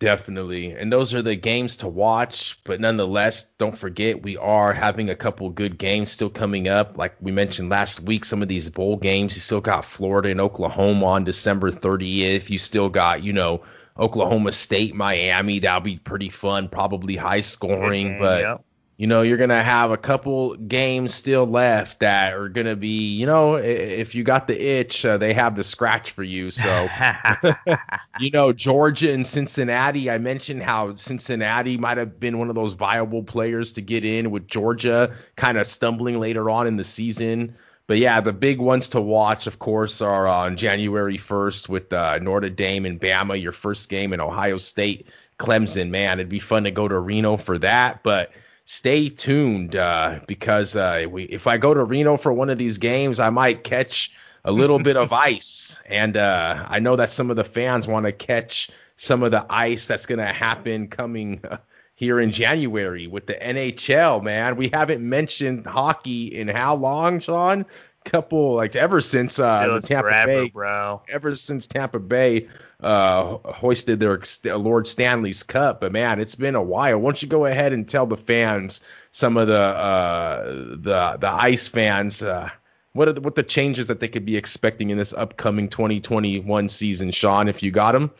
Definitely. And those are the games to watch. But nonetheless, don't forget we are having a couple good games still coming up. Like we mentioned last week, some of these bowl games, you still got Florida and Oklahoma on December 30th. You still got, you know, Oklahoma State, Miami. That'll be pretty fun, probably high scoring. Game, but yep you know, you're going to have a couple games still left that are going to be, you know, if you got the itch, uh, they have the scratch for you. So, you know, Georgia and Cincinnati, I mentioned how Cincinnati might have been one of those viable players to get in with Georgia kind of stumbling later on in the season. But yeah, the big ones to watch, of course, are on January 1st with uh, Notre Dame and Bama, your first game in Ohio State, Clemson. Man, it'd be fun to go to Reno for that. But stay tuned uh, because uh, we, if I go to Reno for one of these games, I might catch a little bit of ice, and uh, I know that some of the fans want to catch some of the ice that's going to happen coming uh, here in January with the NHL. Man, we haven't mentioned hockey in how long, Sean? couple like ever since uh the Tampa forever, Bay, bro. Ever since Tampa Bay uh hoisted their Lord Stanley's Cup, but man, it's been a while. Why don't you go ahead and tell the fans some of the uh the the ice fans uh what are the, what the changes that they could be expecting in this upcoming 2021 season, Sean, if you got them?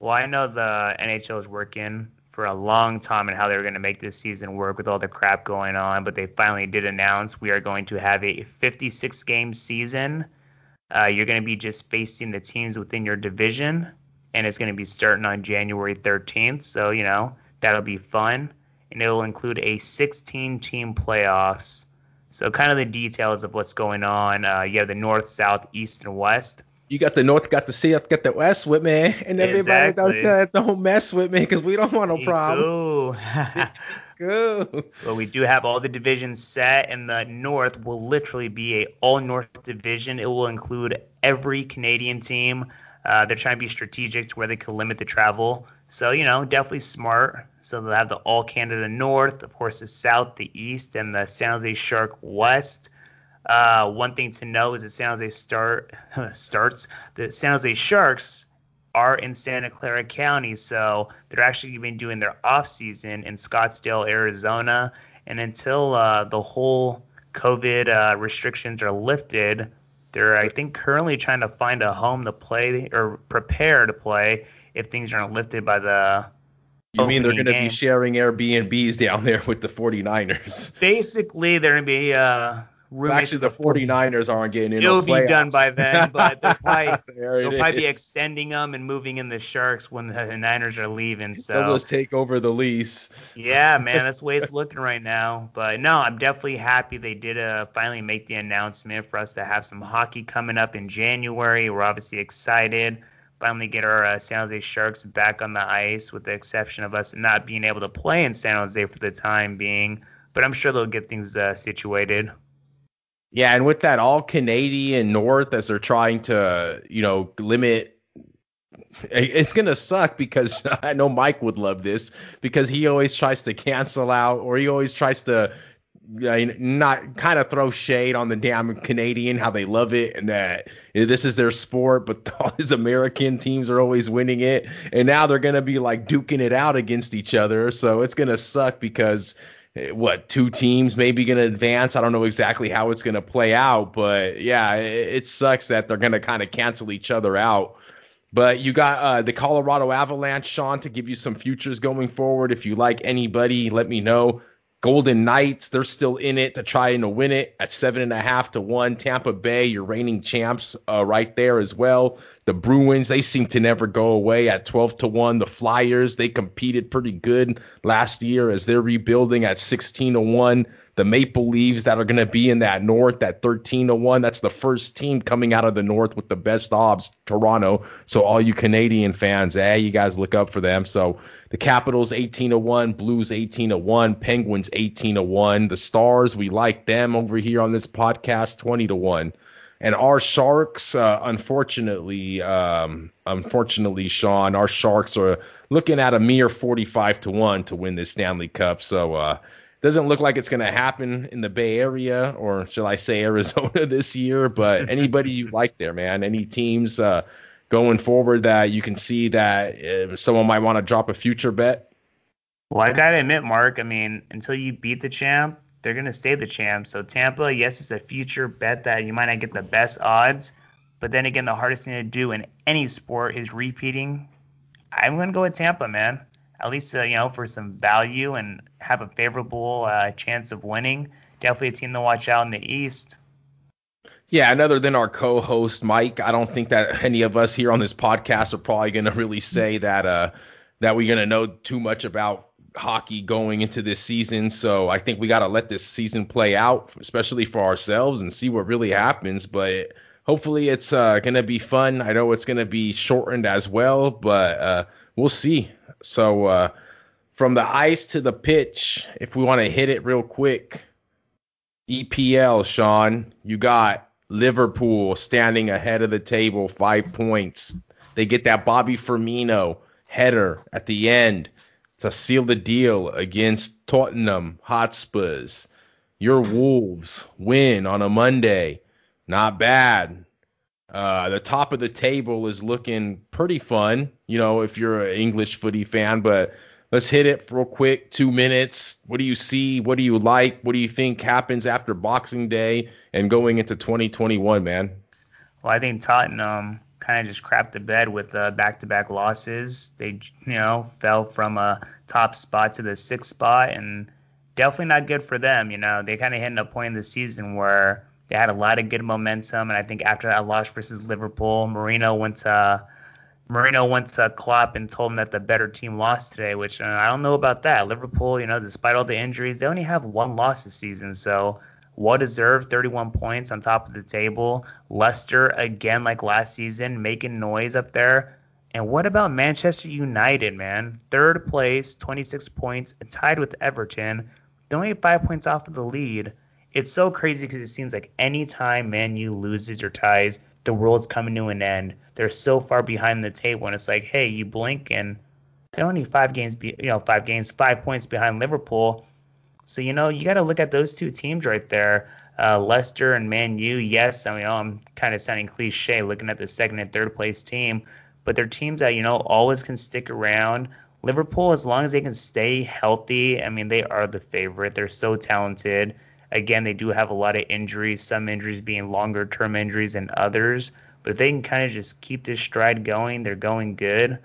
Well, I know the NHL is working for a long time and how they were going to make this season work with all the crap going on, but they finally did announce we are going to have a 56 game season. Uh, you're going to be just facing the teams within your division, and it's going to be starting on January 13th. So, you know, that'll be fun. And it'll include a 16 team playoffs. So, kind of the details of what's going on. Uh, you have the North, South, East, and West you got the north, got the south, got the west with me, and everybody exactly. don't, don't mess with me because we don't want no problem. Go. Well, we do have all the divisions set, and the North will literally be a all North division. It will include every Canadian team. Uh, they're trying to be strategic to where they can limit the travel. So you know, definitely smart. So they'll have the All Canada North, of course, the South, the East, and the San Jose Shark West. Uh, one thing to know is that San Jose start starts the San Jose Sharks are in Santa Clara County, so they're actually been doing their off season in Scottsdale, Arizona, and until uh, the whole COVID uh, restrictions are lifted, they're I think currently trying to find a home to play or prepare to play if things aren't lifted by the you mean they're going to be sharing Airbnbs down there with the 49ers? Basically, they're going to be uh, Actually, the 49ers aren't getting in. It'll be done by then, but they'll probably, they'll probably be extending them and moving in the Sharks when the Niners are leaving. So they'll just take over the lease. Yeah, man, that's the way it's looking right now. But no, I'm definitely happy they did uh, finally make the announcement for us to have some hockey coming up in January. We're obviously excited. Finally, get our uh, San Jose Sharks back on the ice, with the exception of us not being able to play in San Jose for the time being. But I'm sure they'll get things uh, situated. Yeah, and with that all Canadian North as they're trying to, you know, limit it's going to suck because I know Mike would love this because he always tries to cancel out or he always tries to not kind of throw shade on the damn Canadian, how they love it and that this is their sport, but all these American teams are always winning it. And now they're to be like duking it out against each other. So it's to suck because what two teams maybe going to advance. I don't know exactly how it's going to play out, but yeah, it, it sucks that they're going to kind of cancel each other out. But you got uh, the Colorado Avalanche, Sean, to give you some futures going forward. If you like anybody, let me know. Golden Knights, they're still in it to try and win it at seven and a half to one. Tampa Bay, your reigning champs, uh, right there as well. The Bruins, they seem to never go away at 12 to 1. The Flyers, they competed pretty good last year as they're rebuilding at 16 to 1 the Maple Leaves that are going to be in that North at 13 to 1. That's the first team coming out of the North with the best odds, Toronto. So all you Canadian fans, eh, you guys look up for them. So the Capitals 18 to 1, Blues 18 to 1, Penguins 18 to 1. The Stars, we like them over here on this podcast 20 to 1. and our Sharks, uh, unfortunately, um, unfortunately, Sean, our Sharks are looking at a mere 45 to one to win this Stanley Cup. So uh, doesn't look like it's going to happen in the Bay Area, or shall I say Arizona this year. But anybody you like there, man, any teams uh, going forward that you can see that someone might want to drop a future bet? Well, I gotta admit, Mark. I mean, until you beat the champ, they're gonna stay the champ. So Tampa, yes, it's a future bet that you might not get the best odds, but then again, the hardest thing to do in any sport is repeating. I'm gonna go with Tampa, man at least uh, you know for some value and have a favorable uh, chance of winning. Definitely a team to watch out in the East. Yeah, and other than our co-host Mike, I don't think that any of us here on this podcast are probably going to really say that uh, that we're going to know too much about hockey going into this season. So I think we got to let this season play out, especially for ourselves, and see what really happens. But hopefully, it's uh, going to be fun. I know it's going to be shortened as well, but uh, we'll see. So uh, from the ice to the pitch, if we want to hit it real quick, EPL, Sean, you got Liverpool standing ahead of the table, five points. They get that Bobby Firmino header at the end to seal the deal against Tottenham Hotspurs. Your Wolves win on a Monday. Not bad. Uh, the top of the table is looking pretty fun, you know, if you're an English footy fan. But let's hit it real quick. Two minutes. What do you see? What do you like? What do you think happens after Boxing Day and going into 2021, man? Well, I think Tottenham kind of just crapped the bed with uh, back-to-back losses. They, you know, fell from a top spot to the sixth spot, and definitely not good for them. You know, they kind of hit a point in the season where they had a lot of good momentum, and I think after that loss versus Liverpool, Mourinho went to Mourinho went to Klopp and told him that the better team lost today, which uh, I don't know about that. Liverpool, you know, despite all the injuries, they only have one loss this season, so well deserved 31 points on top of the table. Leicester again like last season making noise up there. And what about Manchester United, man? Third place, 26 points, tied with Everton. They're only five points off of the lead it's so crazy because it seems like anytime Man U loses or ties, the world's coming to an end. They're so far behind the table, and it's like, hey, you blink and they're only five games, be, you know, five games, five points behind Liverpool. So you know, you got to look at those two teams right there, uh, Leicester and Man U. Yes, I mean, oh, I'm kind of sounding cliche looking at the second and third place team, but they're teams that you know always can stick around. Liverpool, as long as they can stay healthy, I mean, they are the favorite. They're so talented. Again, they do have a lot of injuries, some injuries being longer term injuries than others. But if they can kind of just keep this stride going, they're going good.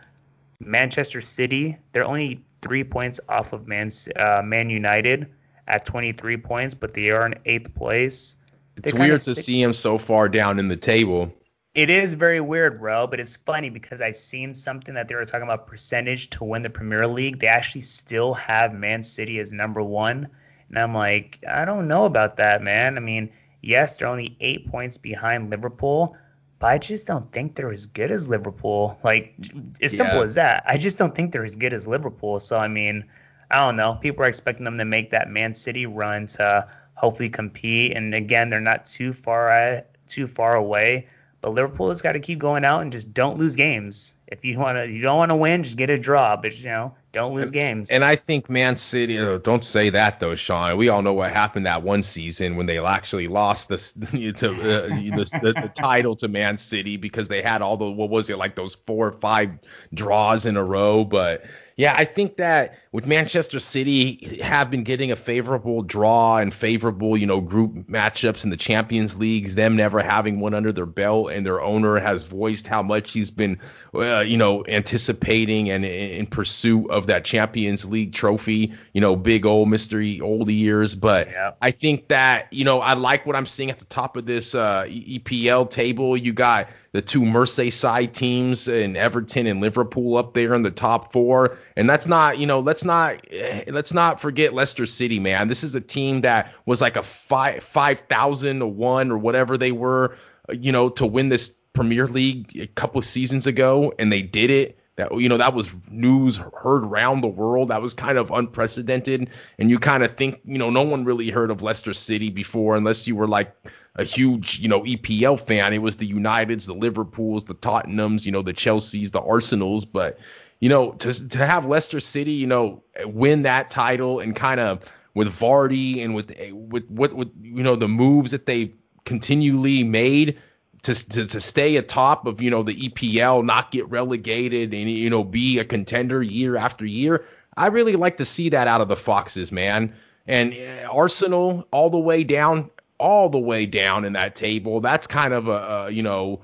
Manchester City, they're only three points off of Man, uh, Man United at 23 points, but they are in eighth place. It's weird to see them so far down in the table. It is very weird, bro, but it's funny because I seen something that they were talking about percentage to win the Premier League. They actually still have Man City as number one. And I'm like, I don't know about that, man. I mean, yes, they're only eight points behind Liverpool, but I just don't think they're as good as Liverpool. Like, as simple as that. I just don't think they're as good as Liverpool. So, I mean, I don't know. People are expecting them to make that Man City run to hopefully compete. And again, they're not too far uh, too far away. But Liverpool has got to keep going out and just don't lose games. If you want to, you don't want to win, just get a draw. But you know, don't lose games. And I think Man City. Don't say that though, Sean. We all know what happened that one season when they actually lost the to, uh, the, the, the, title to Man City because they had all the what was it like those four or five draws in a row. But yeah, I think that with Manchester City have been getting a favorable draw and favorable, you know, group matchups in the Champions Leagues, them never having one under their belt, and their owner has voiced how much he's been, uh, you know, anticipating and in pursuit of that Champions League trophy, you know, big old mystery old years. But yeah. I think that, you know, I like what I'm seeing at the top of this uh, EPL table. You got the two Merseyside teams and Everton and Liverpool up there in the top four. And that's not, you know, let's not eh, let's not forget Leicester City, man. This is a team that was like a five five thousand to one or whatever they were, you know, to win this Premier League a couple of seasons ago, and they did it. That you know that was news heard around the world. That was kind of unprecedented, and you kind of think you know no one really heard of Leicester City before, unless you were like a huge, you know, EPL fan. It was the Uniteds, the Liverpools, the Tottenhams, you know, the Chelseas, the Arsenals. But, you know, to to have Leicester City, you know, win that title and kind of with Vardy and with with what with, with you know the moves that they've continually made to, to to stay atop of you know the EPL, not get relegated, and you know be a contender year after year. I really like to see that out of the Foxes, man. And uh, Arsenal all the way down, all the way down in that table. That's kind of a, a you know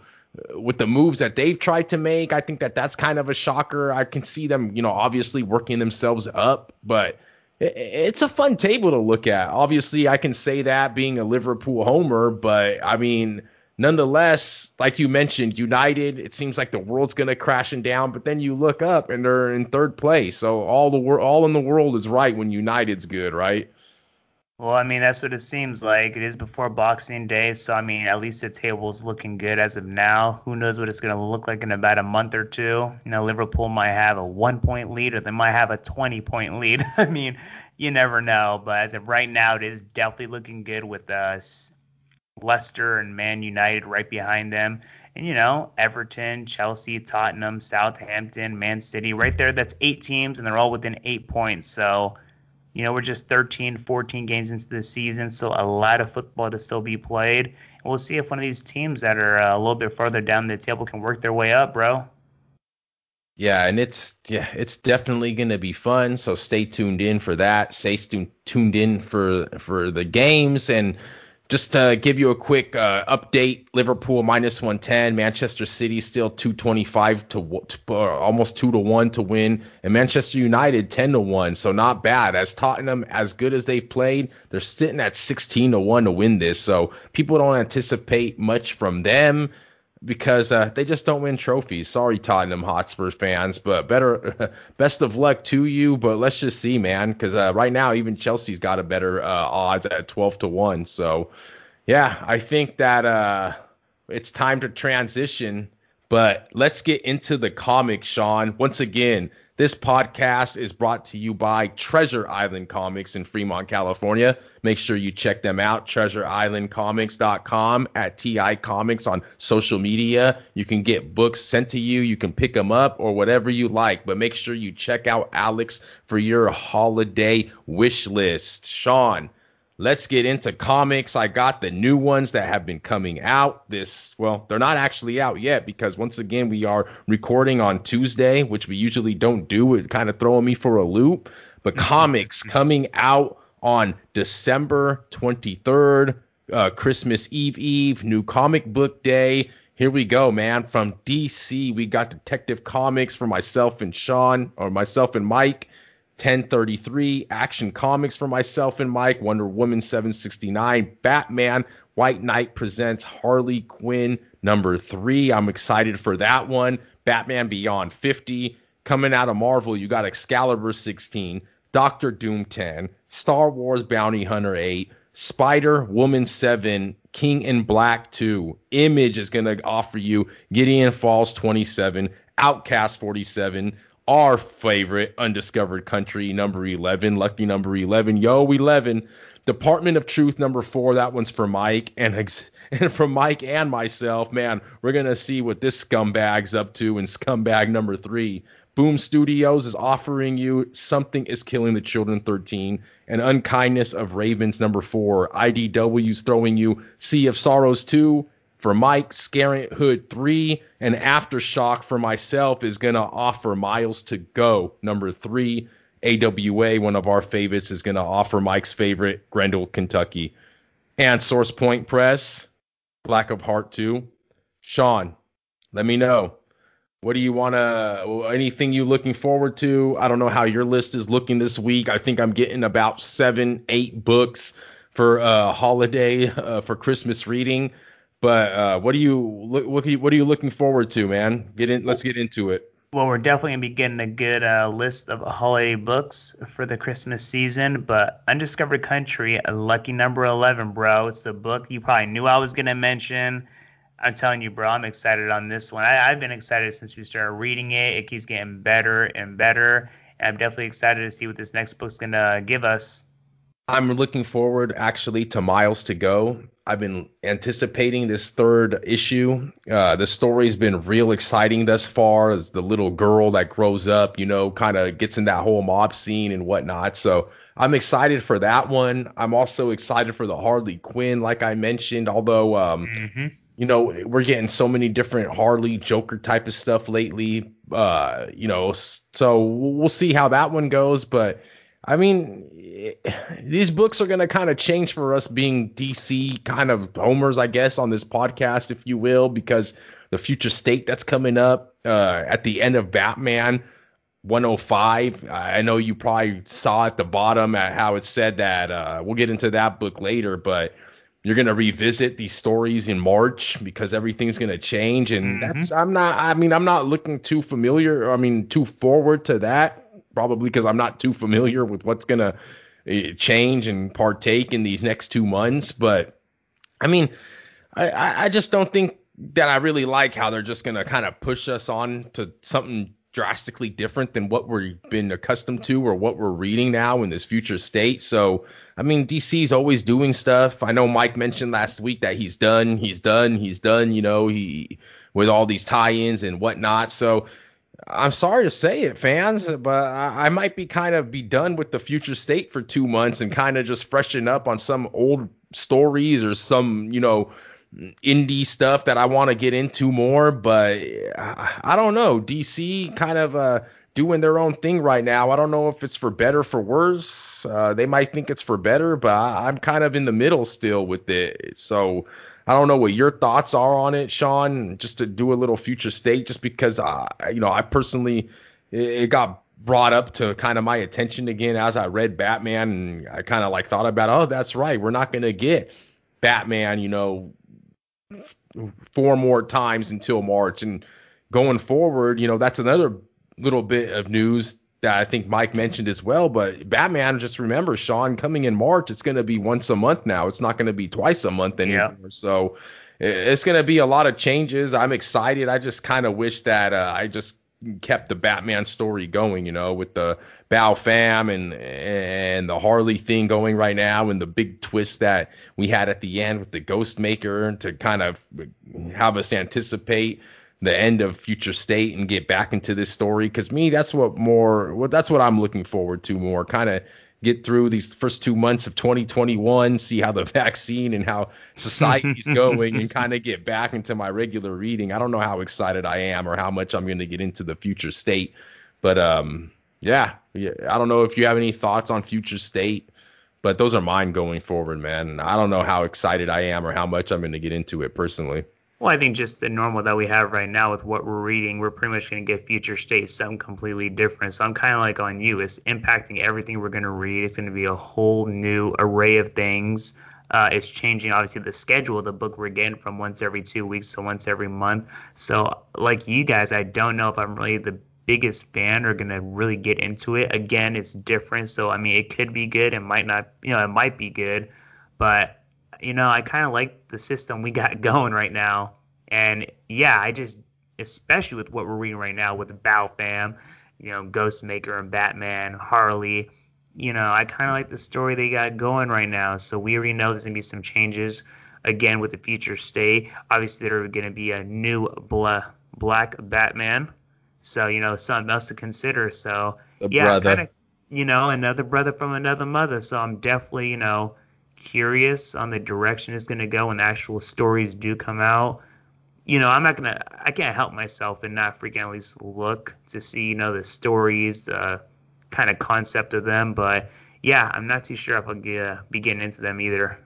with the moves that they've tried to make, I think that that's kind of a shocker. I can see them, you know, obviously working themselves up, but it's a fun table to look at. Obviously, I can say that being a Liverpool homer, but I mean, nonetheless, like you mentioned, United, it seems like the world's to crashing down, but then you look up and they're in third place. So all the wor- all in the world is right when United's good, right? Well, I mean, that's what it seems like. It is before Boxing Day, so I mean, at least the table's looking good as of now. Who knows what it's going to look like in about a month or two? You know, Liverpool might have a one point lead or they might have a 20 point lead. I mean, you never know. But as of right now, it is definitely looking good with uh, us. Leicester and Man United right behind them. And, you know, Everton, Chelsea, Tottenham, Southampton, Man City, right there. That's eight teams, and they're all within eight points. So, you know, we're just 13, 14 games into the season, so a lot of football to still be played. And we'll see if one of these teams that are uh, a little bit further down the table can work their way up, bro. Yeah, and it's yeah, it's definitely going to be fun. So stay tuned in for that. Stay tuned in for for the games and just to give you a quick uh, update, Liverpool minus 110, Manchester City still 225 to, to uh, almost 2 to 1 to win, and Manchester United 10 to 1. So not bad. As Tottenham, as good as they've played, they're sitting at 16 to 1 to win this. So people don't anticipate much from them because uh, they just don't win trophies. Sorry, Tottenham Hotspur fans, but better, best of luck to you. But let's just see, man, because uh, right now even Chelsea's got a better uh, odds at 12 to one. So yeah, I think that uh, it's time to transition. But let's get into the comic, Sean. Once again, this podcast is brought to you by Treasure Island Comics in Fremont, California. Make sure you check them out, treasureislandcomics.com at TI Comics on social media. You can get books sent to you, you can pick them up or whatever you like, but make sure you check out Alex for your holiday wish list. Sean, let's get into comics. I got the new ones that have been coming out this, well, they're not actually out yet because once again, we are recording on Tuesday, which we usually don't do. It kind of throwing me for a loop. But mm-hmm. comics coming out on December 23rd, uh, Christmas Eve Eve, new comic book day. Here we go, man. From DC, we got Detective Comics for myself and Sean, or myself and Mike. 1033, Action Comics for myself and Mike, Wonder Woman 769, Batman, White Knight presents Harley Quinn number three. I'm excited for that one. Batman Beyond 50. Coming out of Marvel, you got Excalibur 16, Doctor Doom 10, Star Wars Bounty Hunter 8, Spider Woman 7, King in Black 2. Image is going to offer you Gideon Falls 27, Outcast 47, our favorite undiscovered country, number 11, lucky number 11. Yo, 11. Department of Truth, number four. That one's for Mike. And, and for Mike and myself, man, we're going to see what this scumbag's up to in scumbag number three. Boom Studios is offering you Something is Killing the Children 13 and Unkindness of Ravens number 4. IDW's throwing you Sea of Sorrows 2 for Mike, Scarenthood 3, and Aftershock for myself is going to offer Miles to Go, number 3. AWA, one of our favorites, is going to offer Mike's favorite, Grendel, Kentucky. And Source Point Press, Black of Heart 2. Sean, let me know. What do you want to, anything you looking forward to? I don't know how your list is looking this week. I think I'm getting about seven, eight books for uh, holiday, uh, for Christmas reading. But uh, what are you what are you, what are you looking forward to, man? Get in. Let's get into it. Well, we're definitely gonna be getting a good uh, list of holiday books for the Christmas season. But Undiscovered Country, lucky number eleven, bro. It's the book you probably knew I was gonna mention. I'm telling you, bro, I'm excited on this one. I, have been excited since we started reading it. It keeps getting better and better. And I'm definitely excited to see what this next book's gonna give us. I'm looking forward actually to Miles to Go. I've been anticipating this third issue. Uh, the story's been real exciting thus far as the little girl that grows up, you know, kind of gets in that whole mob scene and whatnot. So I'm excited for that one. I'm also excited for the Harley Quinn, like I mentioned, although, um, mm-hmm. you know, we're getting so many different Harley Joker type of stuff lately. Uh, you know, so we'll see how that one goes. But I mean, these books are going to kind of change for us being DC kind of homers, I guess, on this podcast, if you will, because the future state that's coming up uh, at the end of Batman 105. I know you probably saw at the bottom at how it said that. Uh, we'll get into that book later, but you're going to revisit these stories in March because everything's going to change. And mm-hmm. that's, I'm not, I mean, I'm not looking too familiar, I mean, too forward to that probably because I'm not too familiar with what's going to eh, change and partake in these next two months. But I mean, I, I just don't think that I really like how they're just going to kind of push us on to something drastically different than what we've been accustomed to or what we're reading now in this future state. So, I mean, DC's always doing stuff. I know Mike mentioned last week that he's done, he's done, he's done, you know, he with all these tie-ins and whatnot. So, I'm sorry to say it, fans, but I, might be kind of be done with the future state for two months and kind of just freshen up on some old stories or some, you know, indie stuff that I want to get into more. But I, I don't know. DC kind of uh, doing their own thing right now. I don't know if it's for better for worse. Uh, they might think it's for better, but I, I'm kind of in the middle still with it. So I don't know what your thoughts are on it, Sean. Just to do a little future state, just because I, you know, I personally it got brought up to kind of my attention again as I read Batman, and I kind of like thought about, oh, that's right, we're not gonna get Batman, you know, four more times until March, and going forward, you know, that's another little bit of news I think Mike mentioned as well. But Batman, just remember, Sean, coming in March, it's going to be once a month now. It's not going to be twice a month anymore. Yeah. So it's going to be a lot of changes. I'm excited. I just kind of wish that uh, I just kept the Batman story going, you know, with the Bat Fam and and the Harley thing going right now, and the big twist that we had at the end with the Ghost Maker to kind of have us anticipate the end of future state and get back into this story? Because me that's what more what that's what i'm looking forward to more. Kind of get through these first two months of 2021 see how the vaccine and how society's going and kind of get back into my regular reading. I don't know how excited i am or how much i'm going to get into the future state but um yeah, yeah i don't know if you have any thoughts on future state but those are mine going forward man. And i don't know how excited i am or how much i'm going to get into it personally well, I think just the normal that we have right now with what we're reading, we're pretty much going to get future states something completely different. So I'm kind of like on you. It's impacting everything we're going to read. It's going to be a whole new array of things. Uh, it's changing, obviously, the schedule of the book we're getting from once every two weeks to once every month. So, like you guys, I don't know if I'm really the biggest fan or going to really get into it. Again, it's different. So, I mean, it could be good. It might not, you know, it might be good. But you know, I kind of like the system we got going right now. And yeah, I just, especially with what we're reading right now with the Bat Fam, you know, Ghostmaker and Batman, Harley, you know, I kind of like the story they got going right now. So we already know there's going to be some changes again with the future state. Obviously, there are going to be a new bla- black Batman. So, you know, something else to consider. So, the yeah, kind of, you know, another brother from another mother. So I'm definitely, you know, curious on the direction it's going to go when the actual stories do come out, you know, I'm not gonna, I can't help myself and not freaking at least look to see, you know, the stories, the kind of concept of them. But yeah, I'm not too sure if I'll get, uh, be getting into them either.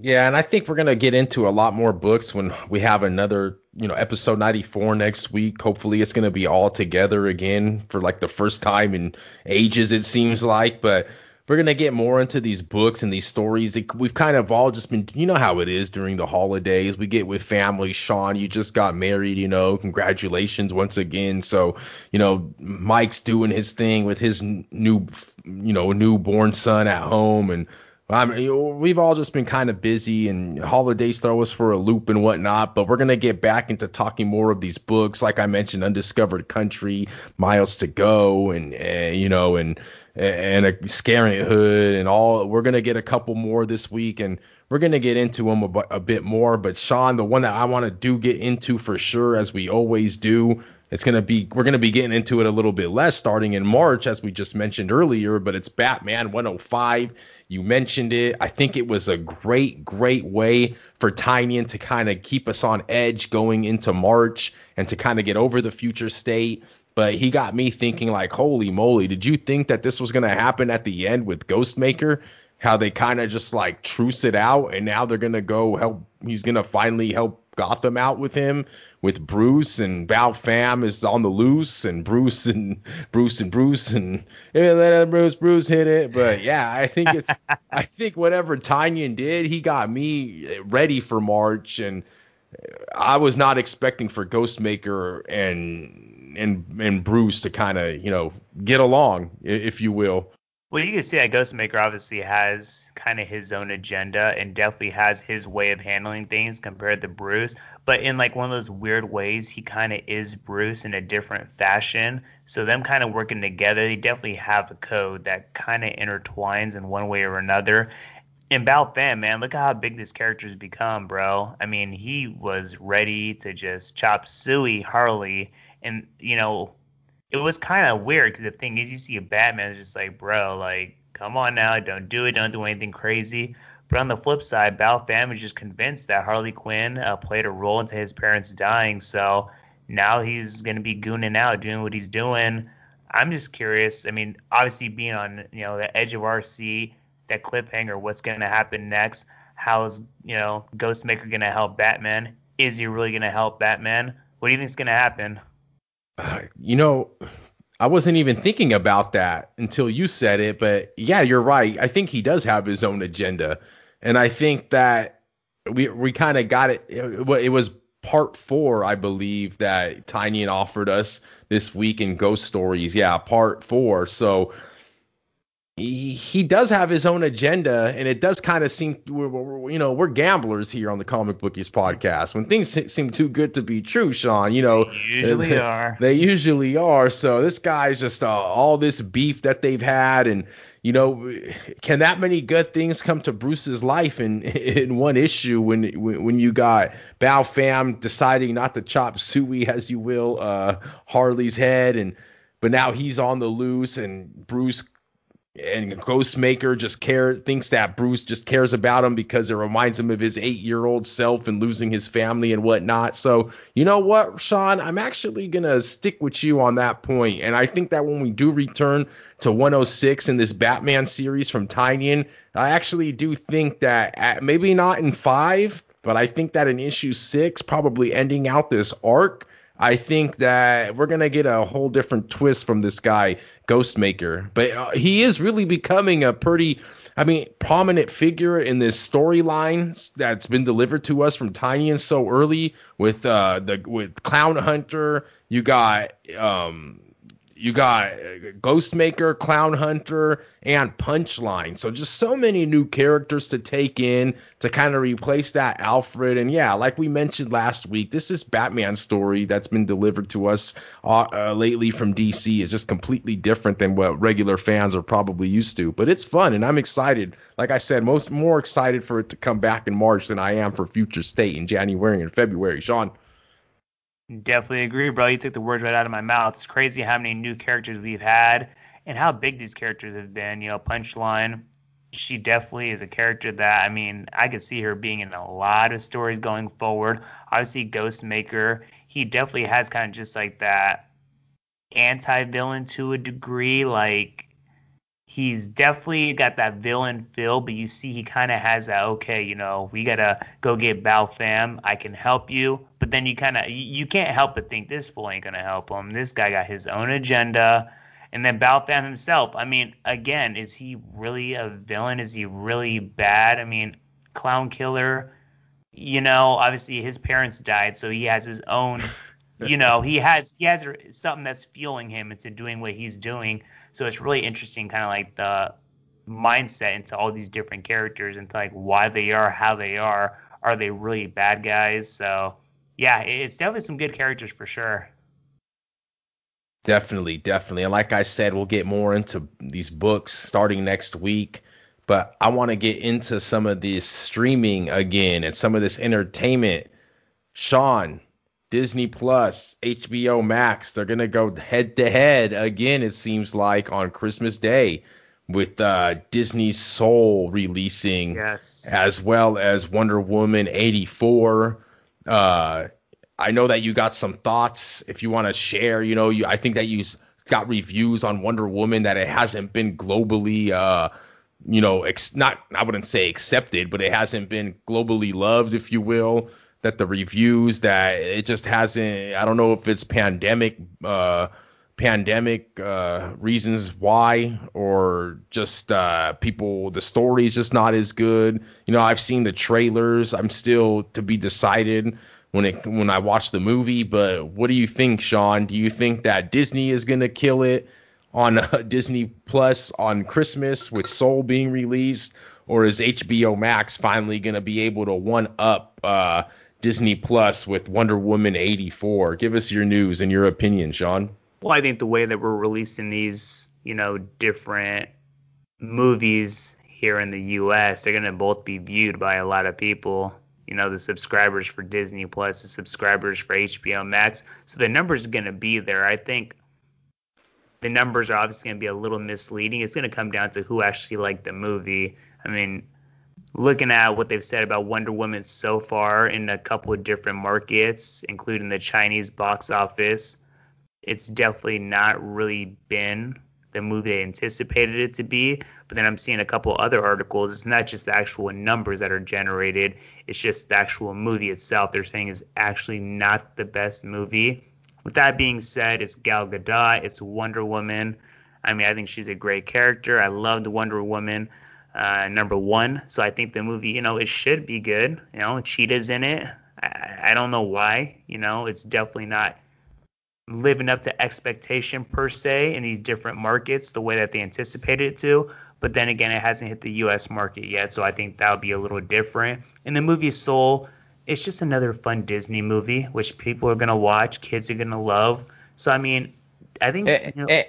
Yeah, and I think we're gonna get into a lot more books when we have another, you know, episode 94 next week. Hopefully, it's gonna be all together again for like the first time in ages, it seems like. But we're gonna get more into these books and these stories. we've kind of all just been, you know how it is during the holidays. We get with family. Sean, you just got married, you know, congratulations once again. So, you know, Mike's doing his thing with his new, you know, newborn son at home, and I mean, we've all just been kind of busy, and holidays throw us for a loop and whatnot. But we're gonna get back into talking more of these books, like I mentioned, Undiscovered Country, Miles to Go, and uh, you know, and and a scaring hood and all. We're gonna get a couple more this week, and we're gonna get into them a, bit more. But Sean, the one that I want to do get into for sure, as we always do, it's gonna be we're gonna be getting into it a little bit less starting in March, as we just mentioned earlier. But it's Batman 105. You mentioned it. I think it was a great, great way for Tynion to kind of keep us on edge going into March and to kind of get over the future state. But he got me thinking, like, holy moly, did you think that this was going to happen at the end with Ghostmaker? How they kind of just like truce it out and now they're going to go help. He's going to finally help Gotham out with him with Bruce and Bao Pham is on the loose and Bruce and Bruce and Bruce and let Bruce Bruce hit it. But yeah, I think it's I think whatever Tynion did, he got me ready for March and I was not expecting for Ghostmaker and and and Bruce to kind of you know get along, if you will. Well, you can see that Ghostmaker obviously has kind of his own agenda and definitely has his way of handling things compared to Bruce. But in like one of those weird ways, he kind of is Bruce in a different fashion. So them kind of working together, they definitely have a code that kind of intertwines in one way or another. And Bao Pham, man, look at how big this character's become, bro. I mean, he was ready to just chop suey Harley, and you know it was kind of weird because the thing is, you see a Batman, just like, bro, like, come on now, don't do it, don't do anything crazy. But on the flip side, Bao Pham is just convinced that Harley Quinn uh, played a role into his parents dying, so now he's gonna be gooning out, doing what he's doing. I'm just curious. I mean, obviously being on you know the edge of seat, that cliffhanger, what's gonna happen next? How is you know Ghostmaker gonna help Batman? Is he really gonna help Batman? What do you think is gonna happen? Uh, you know, I wasn't even thinking about that until you said it, but yeah, you're right. I think he does have his own agenda, and I think that we we kind of got it. It was part four, I believe, that Tynion offered us this week in Ghost Stories. Yeah, part four. So he, he does have his own agenda, and it does kind of seem, we're, we're, you know, we're gamblers here on the Comic Bookies podcast. When things seem too good to be true, Sean, you know, they usually they, are. They usually are. So this guy's just uh, all this beef that they've had, and you know, can that many good things come to Bruce's life in in one issue when when, when you got Bao Pham deciding not to chop suey, as you will, uh, Harley's head, and but now he's on the loose, and Bruce and Ghostmaker just care thinks that Bruce just cares about him because it reminds him of his eight year old self and losing his family and whatnot. So you know what, Sean, I'm actually gonna stick with you on that point, and I think that when we do return to 106 in this Batman series from Tynion, I actually do think that at, maybe not in five, but I think that in issue six, probably ending out this arc I think that we're gonna get a whole different twist from this guy Ghostmaker, but uh, he is really becoming a pretty, I mean, prominent figure in this storyline that's been delivered to us from Tynion so early with uh the with Clown Hunter. You got um you got Ghostmaker, Clown Hunter, and Punchline. So just so many new characters to take in to kind of replace that Alfred. And yeah, like we mentioned last week, this is Batman story that's been delivered to us uh, uh, lately from DC is just completely different than what regular fans are probably used to. But it's fun, and I'm excited. Like I said, most more excited for it to come back in March than I am for Future State in January and February. Sean. Definitely agree, bro. You took the words right out of my mouth. It's crazy how many new characters we've had and how big these characters have been. You know, Punchline, she definitely is a character that, I mean, I could see her being in a lot of stories going forward. Obviously, Ghostmaker, he definitely has kind of just like that anti villain to a degree. Like, he's definitely got that villain feel, but you see he kind of has that okay, you know, we gotta go get Bao Pham. I can help you, but then you kind of you can't help but think this fool ain't gonna help him. This guy got his own agenda. And then Bao Pham himself, I mean, again, is he really a villain? Is he really bad? I mean, Clown Killer, you know, obviously his parents died, so he has his own, you know, he has he has something that's fueling him into doing what he's doing. So it's really interesting, kind of like the mindset into all these different characters and like why they are how they are. Are they really bad guys? So yeah, it's definitely some good characters for sure. Definitely, definitely. And like I said, we'll get more into these books starting next week. But I want to get into some of this streaming again and some of this entertainment. Sean, Disney Plus, HBO Max, they're going to go head to head again, it seems like, on Christmas Day with uh, Disney's Soul releasing, yes. as well as Wonder Woman 84. Uh, I know that you got some thoughts if you want to share. You know, you, I think that you got reviews on Wonder Woman that it hasn't been globally, uh, you know, ex- not I wouldn't say accepted, but it hasn't been globally loved, if you will. That the reviews that it just hasn't. I don't know if it's pandemic, uh, pandemic uh, reasons why, or just uh, people. The story is just not as good. You know, I've seen the trailers. I'm still to be decided when it when I watch the movie. But what do you think, Sean? Do you think that Disney is gonna kill it on uh, Disney Plus on Christmas with Soul being released, or is HBO Max finally gonna be able to one up uh, Disney Plus with Wonder Woman 84? Give us your news and your opinion, Sean. Well, I think the way that we're releasing these, you know, different movies here in the U.S., they're gonna both be viewed by a lot of people you know, the subscribers for Disney Plus, the subscribers for HBO Max. So the numbers are going to be there. I think the numbers are obviously going to be a little misleading. It's going to come down to who actually liked the movie. I mean, looking at what they've said about Wonder Woman so far in a couple of different markets, including the Chinese box office, it's definitely not really been the movie they anticipated it to be. But then I'm seeing a couple other articles. It's not just the actual numbers that are generated, it's just the actual movie itself. They're saying is actually not the best movie. With that being said, it's Gal Gadot, it's Wonder Woman. I mean, I think she's a great character. I loved Wonder Woman uh, number one. So I think the movie, you know, it should be good. You know, Cheetah's in it. I, I don't know why. You know, it's definitely not living up to expectation per se in these different markets the way that they anticipated it to. But then again, it hasn't hit the U.S. market yet, so I think that would be a little different. In the movie Soul, it's just another fun Disney movie, which people are gonna watch, kids are gonna love. So I mean, I think. Eh, you know, eh,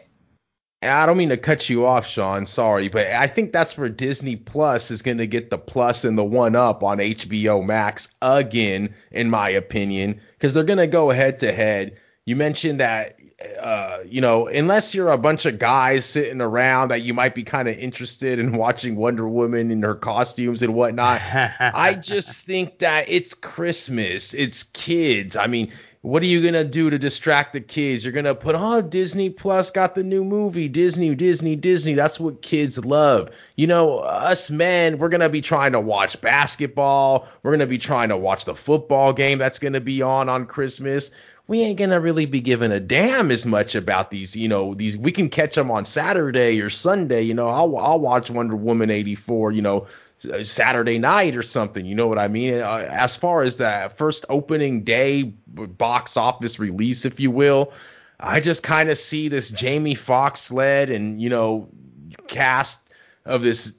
I don't mean to cut you off, Sean. Sorry, but I think that's where Disney Plus is going to get the plus and the one up on HBO Max again, in my opinion, because they're going to go head to head you mentioned that uh, you know, unless you're a bunch of guys sitting around that you might be kind of interested in watching Wonder Woman in her costumes and whatnot. I just think that it's Christmas, it's kids. I mean, what are you gonna do to distract the kids? You're gonna put oh Disney Plus got the new movie, Disney, Disney, Disney. That's what kids love. You know, us men, we're gonna be trying to watch basketball. We're gonna be trying to watch the football game that's gonna be on on Christmas we ain't gonna really be giving a damn as much about these. You know, these we can catch them on Saturday or Sunday. You know, I'll I'll watch Wonder Woman 84. You know, Saturday night or something. You know what I mean? Uh, as far as that first opening day box office release, if you will, I just kind of see this Jamie Foxx led and you know cast of this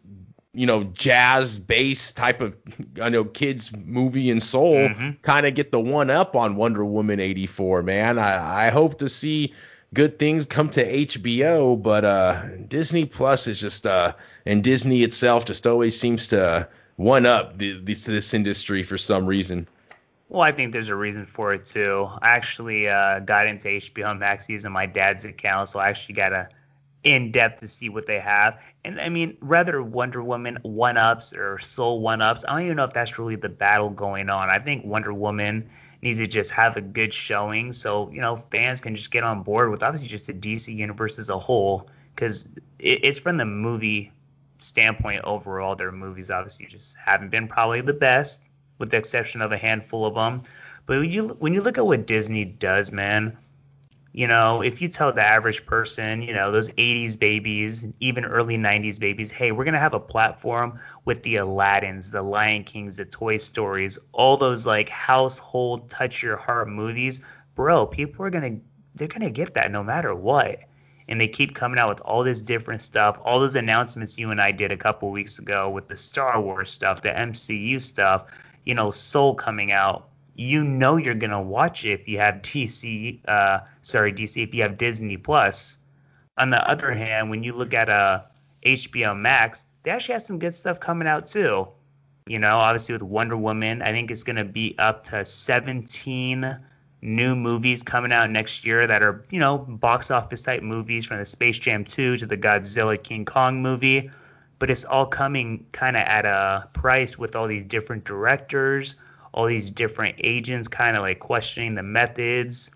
you know, jazz bass type of I know kids movie and soul mm-hmm. kind of get the one up on Wonder Woman 84, man. I, I hope to see good things come to HBO, but uh Disney Plus is just uh and Disney itself just always seems to one up the, this, this industry for some reason. Well, I think there's a reason for it too. I actually uh, got into HBO Max using my dad's account, so I actually got a in depth to see what they have. And I mean, rather Wonder Woman one ups or Soul one ups, I don't even know if that's really the battle going on. I think Wonder Woman needs to just have a good showing so, you know, fans can just get on board with obviously just the DC universe as a whole. Because it, it's from the movie standpoint overall, their movies obviously just haven't been probably the best, with the exception of a handful of them. But when you when you look at what Disney does, man, you know, if you tell the average person, you know, those 80s babies, even early 90s babies, hey, we're going to have a platform with the Aladdins, the Lion Kings, the Toy Stories, all those like household touch your heart movies, bro, people are going to they're going to get that no matter what. And they keep coming out with all this different stuff, all those announcements you and I did a couple weeks ago with the Star Wars stuff, the MCU stuff, you know, Soul coming out you know you're gonna watch it if you have DC, uh, sorry DC, if you have Disney Plus. On the other hand, when you look at uh, HBO Max, they actually have some good stuff coming out too. You know, obviously with Wonder Woman, I think it's gonna be up to 17 new movies coming out next year that are, you know, box office type movies from the Space Jam 2 to the Godzilla King Kong movie. But it's all coming kind of at a price with all these different directors, all these different agents kind of like questioning the methods.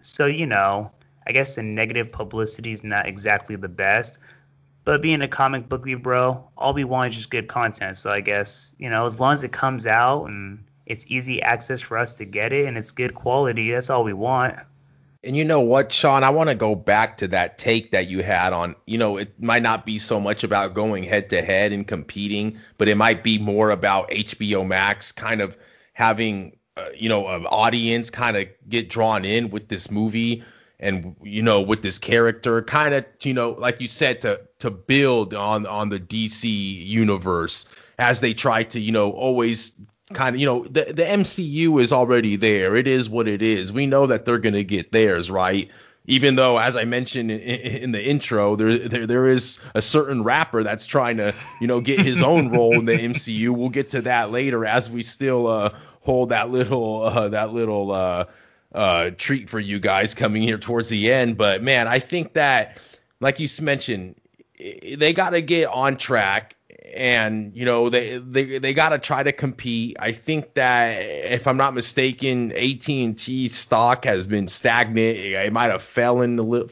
So, you know, I guess the negative publicity is not exactly the best. But being a comic book bro, all we want is just good content. So I guess, you know, as long as it comes out and it's easy access for us to get it and it's good quality. That's all we want. And you know what, Sean? I want to go back to that take that you had on, you know, it might not be so much about going head to head and competing, but it might be more about HBO Max kind of having, uh, you know, an audience kind of get drawn in with this movie and you know with this character kind of you know like you said to to build on on the DC universe as they try to you know always kind of you know the the MCU is already there. It is what it is. We know that they're gonna get theirs, right? Even though, as I mentioned in, in the intro, there, there there is a certain rapper that's trying to you know get his own role in the MCU. We'll get to that later as we still uh, hold that little uh, that little uh, uh, treat for you guys coming here towards the end. But man, I think that like you mentioned, they got to get on track and you know they they they got to try to compete. I think that if I'm not mistaken, AT&T stock has been stagnant. It might have fallen a little.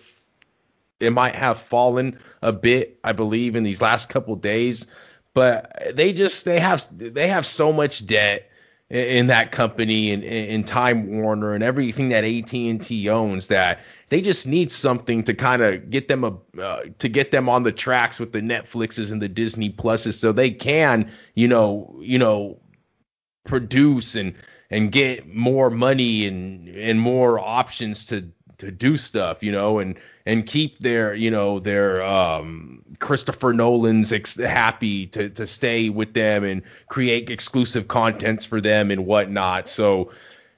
It might have fallen a bit, I believe, in these last couple days. But they just they have they have so much debt in that company and in Time Warner and everything that AT&T owns that they just need something to kind of get them a uh, to get them on the tracks with the Netflixes and the Disney Pluses so they can you know you know produce and and get more money and and more options to to do stuff, you know, and and keep their, you know, their um, Christopher Nolan's ex- happy to to stay with them and create exclusive contents for them and whatnot. So,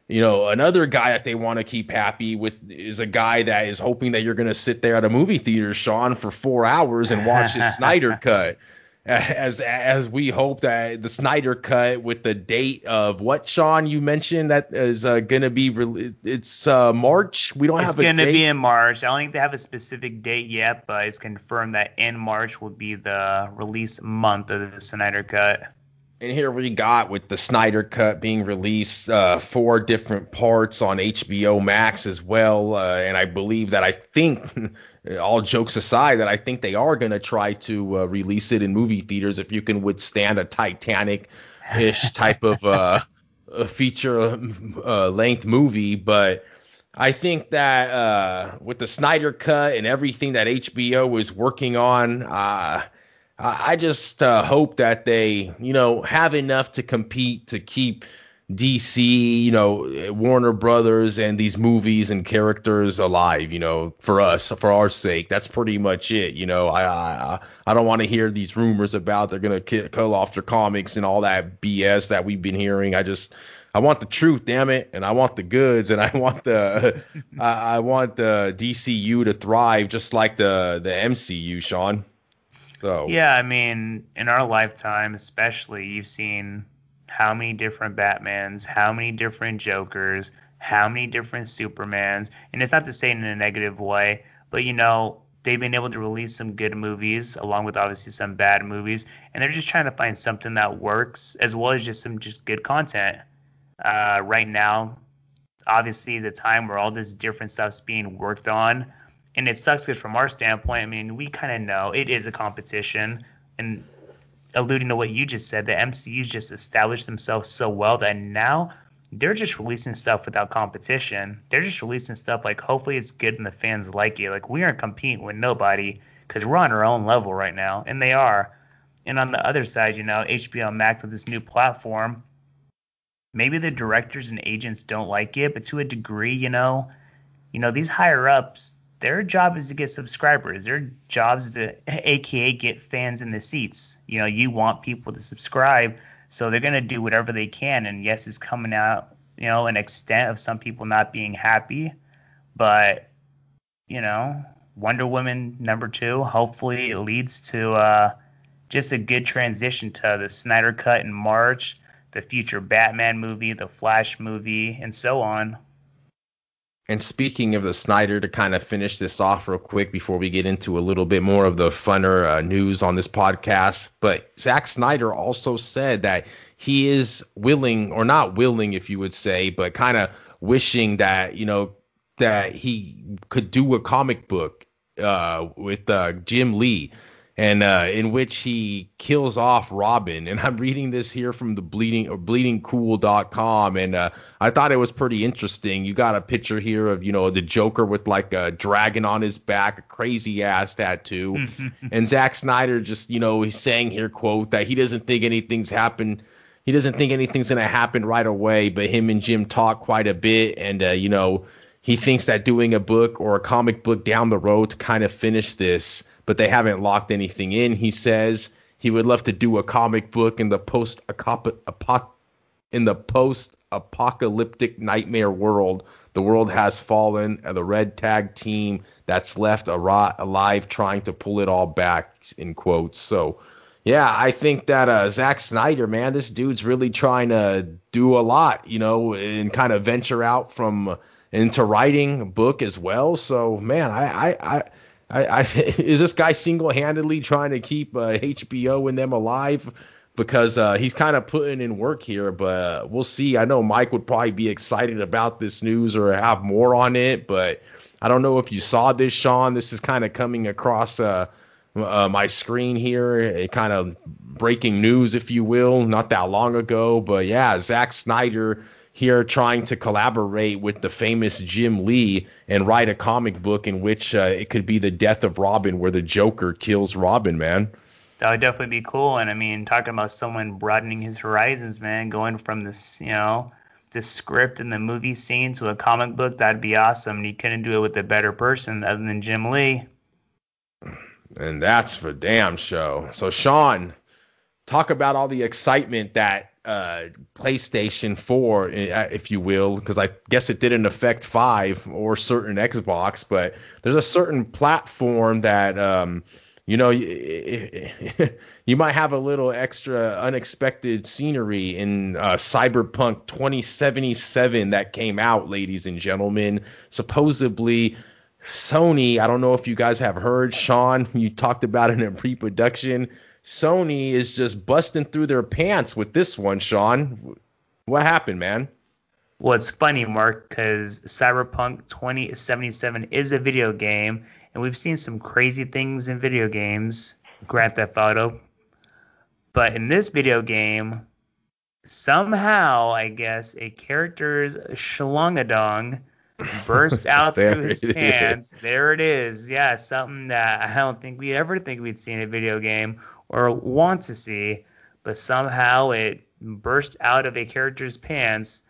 you know, another guy that they want to keep happy with is a guy that is hoping that you're going to sit there at a movie theater, Sean, for four hours and watch his Snyder cut as as we hope that the Snyder cut with the date of what Sean you mentioned that is uh, gonna be re- it's uh, March. We don't it's have. It's gonna be in March. I don't think they have a specific date yet, but it's confirmed that in March will be the release month of the Snyder cut. And here we got with the Snyder Cut being released, uh, four different parts on HBO Max as well. Uh, and I believe that I think, all jokes aside, that I think they are going to try to uh, release it in movie theaters if you can withstand a Titanic ish type of uh, feature uh, length movie. But I think that uh, with the Snyder Cut and everything that HBO is working on, I just uh, hope that they, you know, have enough to compete to keep DC, you know, Warner Brothers and these movies and characters alive, you know, for us, for our sake. That's pretty much it, you know. I I, I don't want to hear these rumors about they're gonna kill off their comics and all that BS that we've been hearing. I just I want the truth, damn it, and I want the goods, and I want the I, I want the DCU to thrive just like the the MCU, Sean. So yeah, I mean, in our lifetime, especially, you've seen how many different Batmans, how many different Jokers, how many different Supermans, and it's not to say in a negative way, but you know, they've been able to release some good movies along with obviously some bad movies, and they're just trying to find something that works as well as just some just good content. Uh, right now, obviously, is a time where all this different stuff's being worked on and it sucks because from our standpoint, I mean, we kind of know it is a competition, and alluding to what you just said, the MCU's just established themselves so well that now they're just releasing stuff without competition. They're just releasing stuff like hopefully it's good and the fans like it. Like we aren't competing with nobody because we're on our own level right now, and they are. And on the other side, you know, HBO Max with this new platform, maybe the directors and agents don't like it, but to a degree, you know, you know these higher ups their job is to get subscribers. Their job is to, aka, get fans in the seats. You know, you want people to subscribe, so they're gonna do whatever they can. And yes, it's coming out you know, an extent of some people not being happy. But, you know, Wonder Woman number two, hopefully it leads to uh, just a good transition to the Snyder Cut in March, the future Batman movie, the Flash movie, and so on. And speaking of the Snyder, to kind of finish this off real quick before we get into a little bit more of the funner uh, news on this podcast, but Zack Snyder also said that he is willing, or not willing, if you would say, but kind of wishing that you know that he could do a comic book uh, with uh, Jim Lee and uh, in which he kills off Robin. And I'm reading this here from the bleeding or bleedingcool.com, and uh, I thought it was pretty interesting. You got a picture here of you know the Joker with like a dragon on his back, a crazy ass tattoo, and Zack Snyder just you know he's saying here quote that he doesn't think anything's happened. He doesn't think anything's gonna happen right away, but him and Jim talk quite a bit, and uh, you know he thinks that doing a book or a comic book down the road to kind of finish this but they haven't locked anything in. He says he would love to do a comic book in the post in the post apocalyptic nightmare world. The world has fallen, and the red tag team that's left alive trying to pull it all back. In quotes. So. Yeah, I think that uh, Zack Snyder, man, this dude's really trying to do a lot, you know, and kind of venture out from into writing a book as well. So, man, I, I, I I, I is this guy single-handedly trying to keep uh, HBO and them alive because uh, he's kind of putting in work here, but uh, we'll see. I know Mike would probably be excited about this news or have more on it, but I don't know if you saw this, Sean. This is kind of coming across uh, uh, my screen here, kind of breaking news, if you will, not that long ago. But yeah, Zack Snyder here trying to collaborate with the famous Jim Lee and write a comic book in which uh, it could be the death of Robin, where the Joker kills Robin, man. That would definitely be cool. And I mean, talking about someone broadening his horizons, man, going from this, you know, the script and the movie scene to a comic book, that'd be awesome. And he couldn't do it with a better person other than Jim Lee. And that's for damn show. So, Sean, talk about all the excitement that uh, PlayStation 4, uh, if you will, because I guess it didn't affect 5 or certain Xbox, but there's a certain platform that, um, you know, you might have a little extra unexpected scenery in uh, Cyberpunk 2077 that came out, ladies and gentlemen. Supposedly, Sony, I don't know if you guys have heard, Sean, you talked about it in pre production Sony is just busting through their pants with this one, Sean. What happened, man? Well, it's funny, Mark, because Cyberpunk 2077 is a video game, and we've seen some crazy things in video games, Grand Theft Auto. But in this video game, somehow, I guess, a character's shlongadong burst out through his pants. Is. There it is. Yeah, something that I don't think we ever think we'd see in a video game or want to see, but somehow it burst out of a character's pants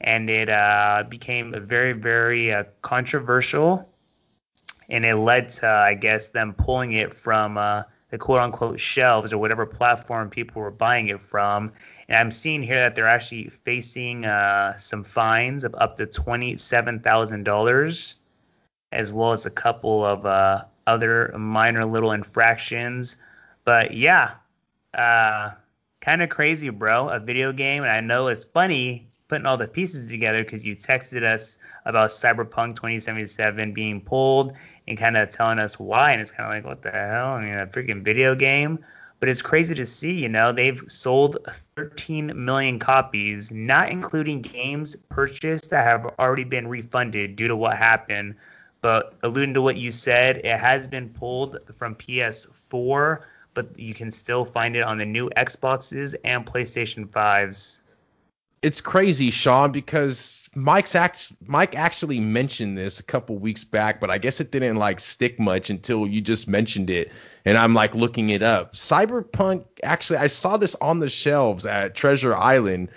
and it uh, became very, very uh, controversial. And it led to, I guess, them pulling it from uh, the quote unquote shelves or whatever platform people were buying it from. And I'm seeing here that they're actually facing uh, some fines of up to $27,000, as well as a couple of uh, other minor little infractions but yeah, uh, kind of crazy, bro. A video game, and I know it's funny putting all the pieces together because you texted us about Cyberpunk 2077 being pulled and kind of telling us why, and it's kind of like, what the hell? I mean, a freaking video game. But it's crazy to see, you know, they've sold 13 million copies, not including games purchased that have already been refunded due to what happened. But alluding to what you said, it has been pulled from PS4 but you can still find it on the new Xboxes and PlayStation 5s. It's crazy, Sean, because Mike's act- Mike actually mentioned this a couple weeks back, but I guess it didn't like stick much until you just mentioned it, and I'm like looking it up. Cyberpunk actually, I saw this on the shelves at Treasure Island,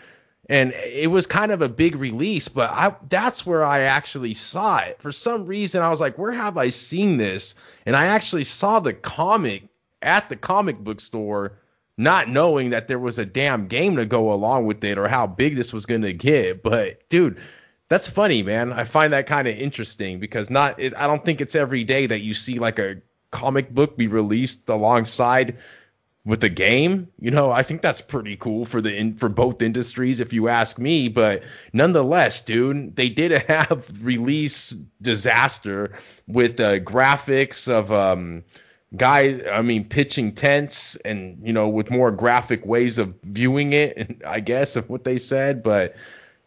and it was kind of a big release, but I that's where I actually saw it. For some reason, I was like, where have I seen this? And I actually saw the comic at the comic book store not knowing that there was a damn game to go along with it or how big this was going to get. But dude, that's funny, man. I find that kind of interesting because not it, I don't think it's every day that you see like a comic book be released alongside with the game. You know, I think that's pretty cool for the in, for both industries if you ask me, but nonetheless, dude, they did have release disaster with the graphics of um guys i mean pitching tents and you know with more graphic ways of viewing it i guess of what they said. But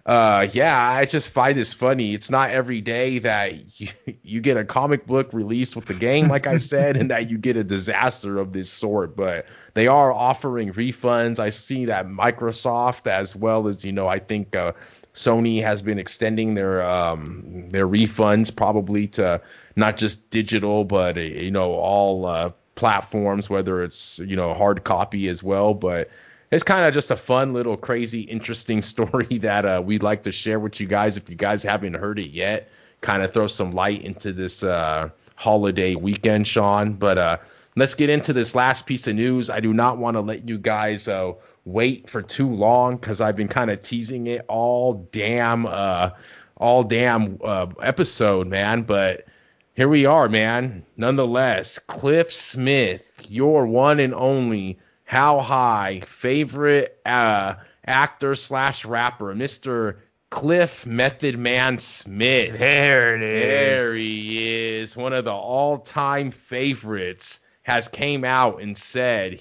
uh yeah i just find this funny. It's not every day that you, you get a comic book released with the game like i said and that you get a disaster of this sort. But they are offering refunds. I see that microsoft as well as you know i think uh Sony has been extending their um, their refunds probably to not just digital, but uh, you know all uh, platforms, whether it's you know hard copy as well. But it's kind of just a fun little crazy interesting story that uh, we'd like to share with you guys. If you guys haven't heard it yet, kind of throw some light into this uh, holiday weekend, Sean. But uh, let's get into this last piece of news. I do not want to let you guys uh, wait for too long because I've been kind of teasing it all damn uh all damn uh, episode, man. But here we are, man. Nonetheless, Cliff Smith, your one and only how high favorite uh, actor slash rapper, Mr. Cliff Method Man Smith. There it is. There he is. One of the all-time favorites has came out and said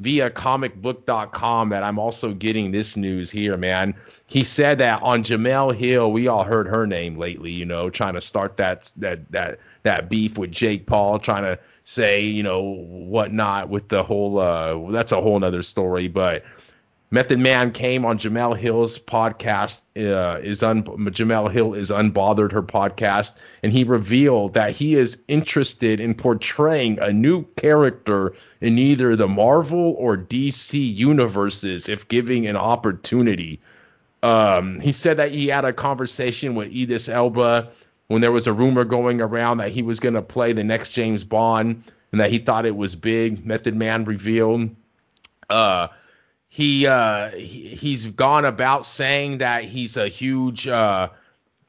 via comicbook.com that I'm also getting this news here, man. He said that on Jemele Hill, we all heard her name lately, you know, trying to start that that that that beef with Jake Paul, trying to say, you know, whatnot with the whole uh that's a whole nother story, but Method Man came on Jemele Hill's podcast. Uh, is un- Jemele Hill is unbothered her podcast, and he revealed that he is interested in portraying a new character in either the Marvel or DC universes if giving an opportunity. Um, he said that he had a conversation with Idris Elba when there was a rumor going around that he was going to play the next James Bond, and that he thought it was big. Method Man revealed. Uh, he uh he, he's gone about saying that he's a huge uh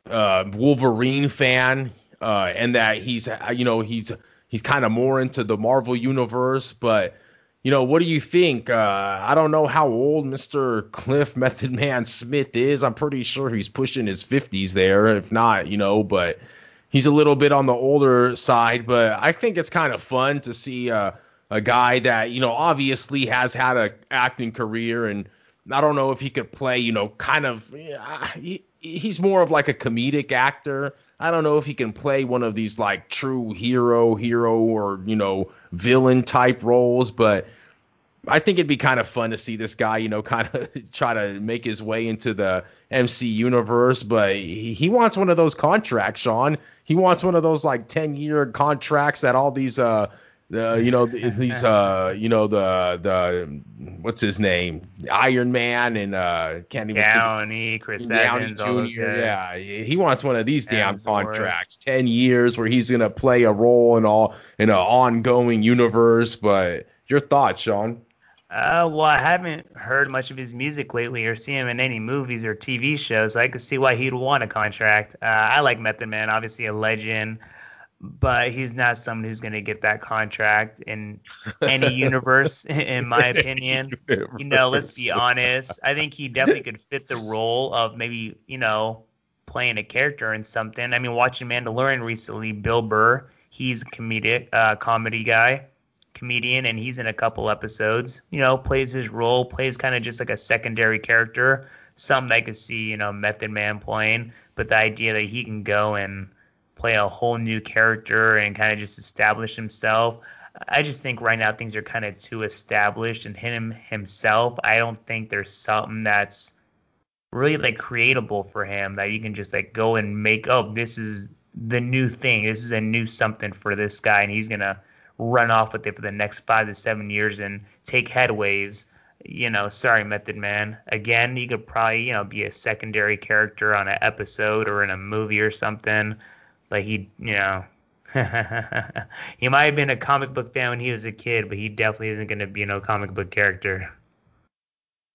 uh Wolverine fan uh and that he's uh, you know he's he's kind of more into the Marvel universe but you know what do you think uh I don't know how old Mr. Cliff Method Man Smith is I'm pretty sure he's pushing his 50s there if not you know but he's a little bit on the older side but I think it's kind of fun to see uh a guy that you know obviously has had a acting career and I don't know if he could play you know kind of he, he's more of like a comedic actor. I don't know if he can play one of these like true hero hero or you know villain type roles, but I think it'd be kind of fun to see this guy, you know, kind of try to make his way into the MC universe. But he, he wants one of those contracts, Sean. He wants one of those like 10 year contracts that all these uh the you know he's uh you know the the what's his name Iron Man and uh can't even Downey Chris Downey Jr. Yeah, he wants one of these damn contracts, ten years where he's gonna play a role in all in an ongoing universe. But your thoughts, Sean? Uh, well, I haven't heard much of his music lately or seen him in any movies or TV shows, so I could see why he'd want a contract. Uh, I like Method Man, obviously a legend but he's not someone who's going to get that contract in any universe, in my opinion. You know, let's be honest. I think he definitely could fit the role of maybe, you know, playing a character in something. I mean, watching Mandalorian recently, Bill Burr, he's a comedic, uh, comedy guy, comedian, and he's in a couple episodes. You know, plays his role, plays kind of just like a secondary character. Some I could see, you know, Method Man playing, but the idea that he can go and play a whole new character and kind of just establish himself. I just think right now things are kind of too established and him himself. I don't think there's something that's really like creatable for him that you can just like go and make oh this is the new thing. This is a new something for this guy and he's gonna run off with it for the next five to seven years and take head waves. You know, sorry, Method Man. Again, you could probably, you know, be a secondary character on an episode or in a movie or something like he, you know, he might have been a comic book fan when he was a kid, but he definitely isn't going to be no comic book character.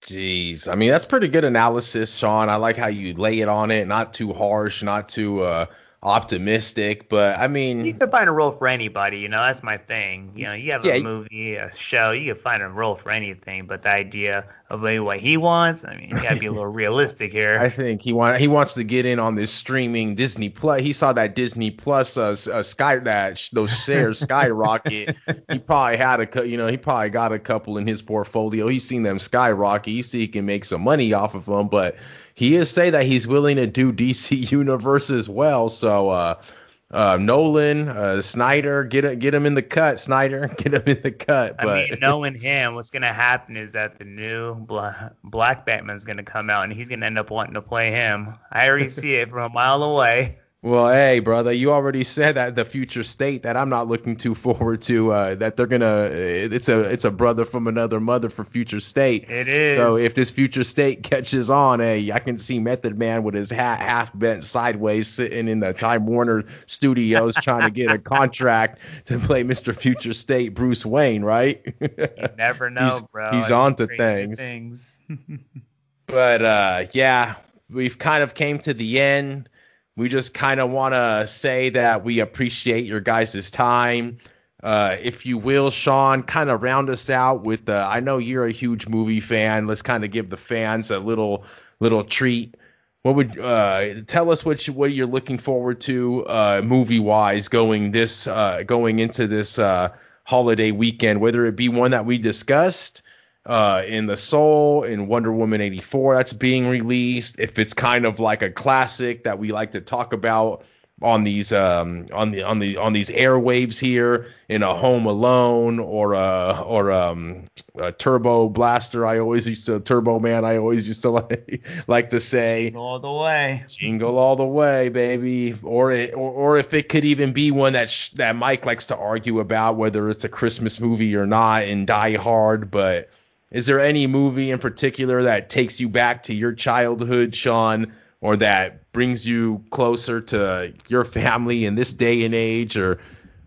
Jeez, I mean that's pretty good analysis, Sean. I like how you lay it on it, not too harsh, not too uh, optimistic, but I mean, you can find a role for anybody. You know, that's my thing. You know, you have yeah, a movie, a show, you can find a role for anything. But the idea of maybe what he wants, I mean, you gotta be a little realistic here. I think he want he wants to get in on this streaming Disney Plus. He saw that Disney Plus uh, uh sky that those shares skyrocket. he probably had a you know he probably got a couple in his portfolio. He's seen them skyrocket. He see he can make some money off of them, but he is say that he's willing to do DC Universe as well. So uh, uh, Nolan, uh, Snyder, get get him in the cut, Snyder, get him in the cut. But I mean, knowing him, what's gonna happen is that the new Black, Black Batman's gonna come out, and he's gonna end up wanting to play him. I already see it from a mile away. Well, hey, brother, you already said that the future state that I'm not looking too forward to. Uh, that they're gonna, it's a, it's a brother from another mother for future state. It is. So if this future state catches on, hey, I can see Method Man with his hat half bent sideways, sitting in the Time Warner studios trying to get a contract to play Mr. Future State Bruce Wayne, right? you never know, he's, bro. He's on to things. things. but uh, yeah, we've kind of came to the end we just kind of want to say that we appreciate your guys' time. Uh, if you will, Sean, kind of round us out with the. I know you're a huge movie fan. Let's kind of give the fans a little little treat. What would uh, tell us what you, what you're looking forward to uh, movie wise going this uh, going into this uh, holiday weekend? Whether it be one that we discussed uh, in the Soul in Wonder Woman 84 that's being released. If it's kind of like a classic that we like to talk about on these um, on the on the on these airwaves here in a Home Alone or a or um, a Turbo Blaster. I always used to Turbo Man. I always used to like like to say jingle all the way, jingle all the way, baby. Or it, or, or if it could even be one that sh- that Mike likes to argue about whether it's a Christmas movie or not in Die Hard, but is there any movie in particular that takes you back to your childhood, Sean, or that brings you closer to your family in this day and age? Or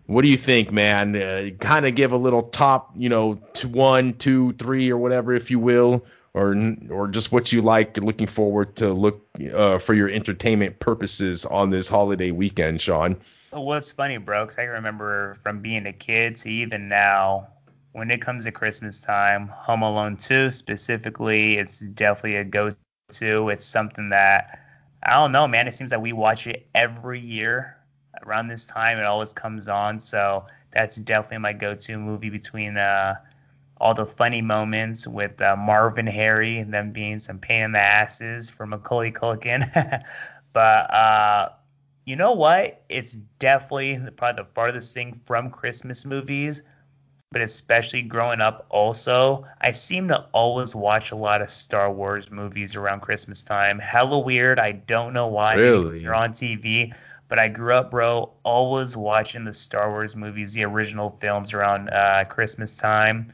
what do you think, man? Uh, kind of give a little top, you know, to one, two, three, or whatever, if you will, or or just what you like, looking forward to look uh, for your entertainment purposes on this holiday weekend, Sean. Well, it's funny, bro, because I can remember from being a kid to even now, when it comes to Christmas time, Home Alone 2 specifically, it's definitely a go to. It's something that, I don't know, man. It seems that we watch it every year around this time. It always comes on. So that's definitely my go to movie between uh, all the funny moments with uh, Marv and Harry and them being some pain in the asses for Macaulay Culkin. but, uh, you know what? It's definitely probably the farthest thing from Christmas movies but especially growing up also, I seem to always watch a lot of Star Wars movies around Christmas time. Hella weird. I don't know why really? they're on TV, but I grew up, bro, always watching the Star Wars movies, the original films around uh, Christmas time.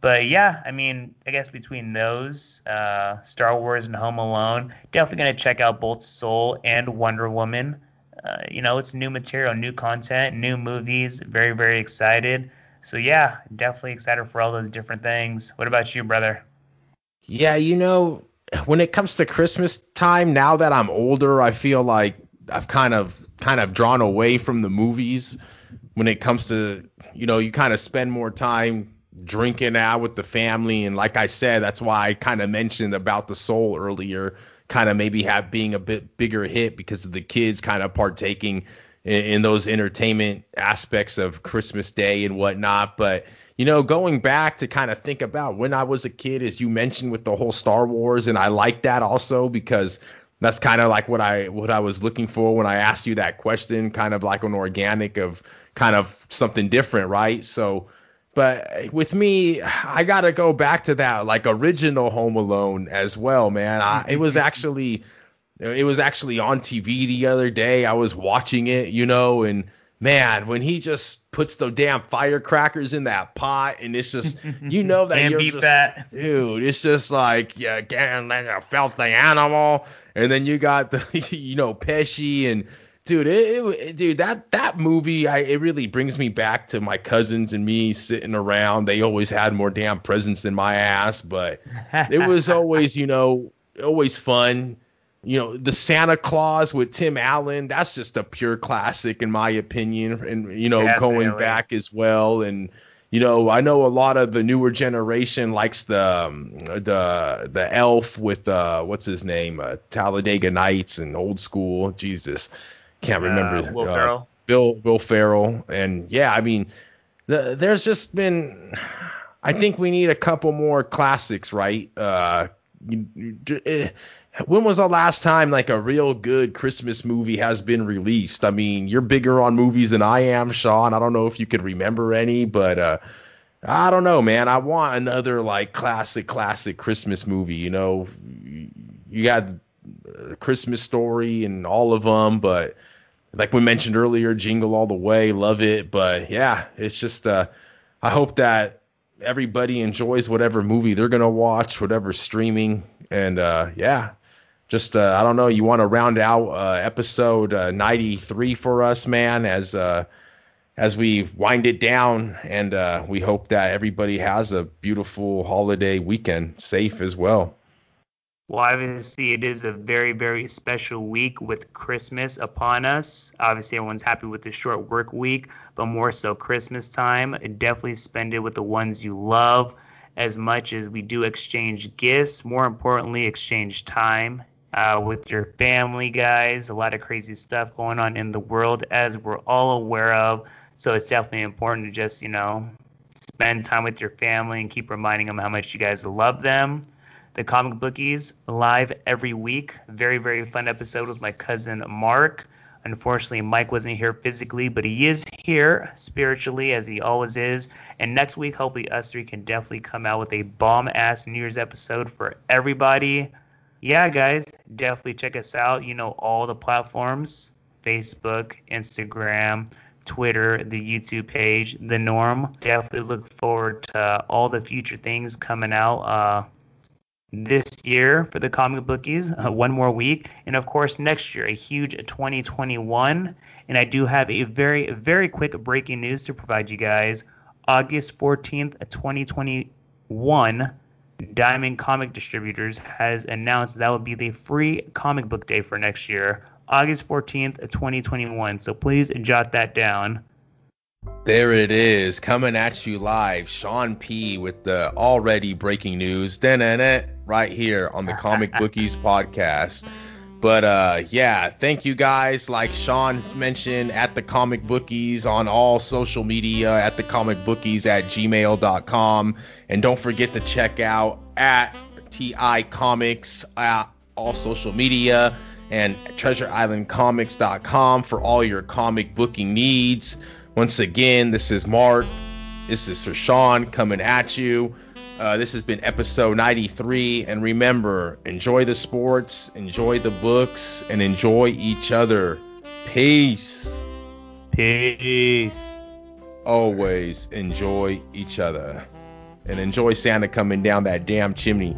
But yeah, I mean, I guess between those, uh, Star Wars and Home Alone, definitely gonna check out both Soul and Wonder Woman. Uh, you know, it's new material, new content, new movies. Very, very excited. So yeah, definitely excited for all those different things. What about you, brother? Yeah, you know, when it comes to Christmas time, now that I'm older, I feel like I've kind of kind of drawn away from the movies when it comes to, you know, you kind of spend more time drinking out with the family and like I said, that's why I kind of mentioned about the soul earlier, kind of maybe have being a bit bigger hit because of the kids kind of partaking in, in those entertainment aspects of Christmas Day and whatnot. But you know, going back to kind of think about when I was a kid, as you mentioned with the whole Star Wars, and I like that also because that's kind of like what I what I was looking for when I asked you that question, kind of like an organic of kind of something different, right? So, but with me, I gotta go back to that like original Home Alone as well, man. I, it was actually it was actually on TV the other day. I was watching it, you know, and man, when he just puts the damn firecrackers in that pot, and it's just, you know, that you're just, that. dude, it's just like, yeah, getting like a filthy animal, and then you got the, you know, Pesci and dude, it, it, dude, that that movie, I it really brings me back to my cousins and me sitting around. They always had more damn presents than my ass, but it was always, you know, always fun. You know, the Santa Claus with Tim Allen, that's just a pure classic in my opinion, and you know, going back as well, and you know, I know a lot of the newer generation likes the um, the the elf with uh what's his name, uh, Talladega Nights and old school. Jesus, can't remember. Uh, Will uh, Ferrell. Bill Will Ferrell, and yeah, I mean, the, there's just been. I think we need a couple more classics, right? Uh, eh, when was the last time like a real good Christmas movie has been released? I mean, you're bigger on movies than I am, Sean. I don't know if you could remember any, but uh, I don't know, man. I want another like classic, classic Christmas movie. You know, you got Christmas Story and all of them, but like we mentioned earlier, Jingle All the Way, love it. But yeah, it's just uh, I hope that everybody enjoys whatever movie they're gonna watch, whatever streaming, and uh, yeah, just uh, I don't know. You want to round out uh, episode uh, 93 for us, man, as uh, as we wind it down, and uh, we hope that everybody has a beautiful holiday weekend, safe as well. Well, obviously, it is a very, very special week with Christmas upon us. Obviously, everyone's happy with the short work week, but more so Christmas time. Definitely spend it with the ones you love as much as we do exchange gifts. More importantly, exchange time uh, with your family, guys. A lot of crazy stuff going on in the world, as we're all aware of. So it's definitely important to just, you know, spend time with your family and keep reminding them how much you guys love them the comic bookies live every week. Very, very fun episode with my cousin Mark. Unfortunately, Mike wasn't here physically, but he is here spiritually as he always is. And next week, hopefully, us three can definitely come out with a bomb ass New Year's episode for everybody. Yeah, guys, definitely check us out. You know, all the platforms Facebook, Instagram, Twitter, the YouTube page, The Norm. Definitely look forward to all the future things coming out. Uh, this year for the comic bookies, uh, one more week, and of course next year a huge 2021. And I do have a very very quick breaking news to provide you guys. August 14th, 2021, Diamond Comic Distributors has announced that will be the free comic book day for next year, August 14th, 2021. So please jot that down. There it is, coming at you live. Sean P with the already breaking news. Right here on the Comic Bookies podcast. But uh, yeah, thank you guys. Like Sean's mentioned, at the Comic Bookies on all social media, at the Comic Bookies at gmail.com. And don't forget to check out at TI Comics at all social media and treasureislandcomics.com for all your comic booking needs. Once again, this is Mark. This is for Sean coming at you. Uh, this has been episode 93. And remember, enjoy the sports, enjoy the books, and enjoy each other. Peace. Peace. Always enjoy each other. And enjoy Santa coming down that damn chimney.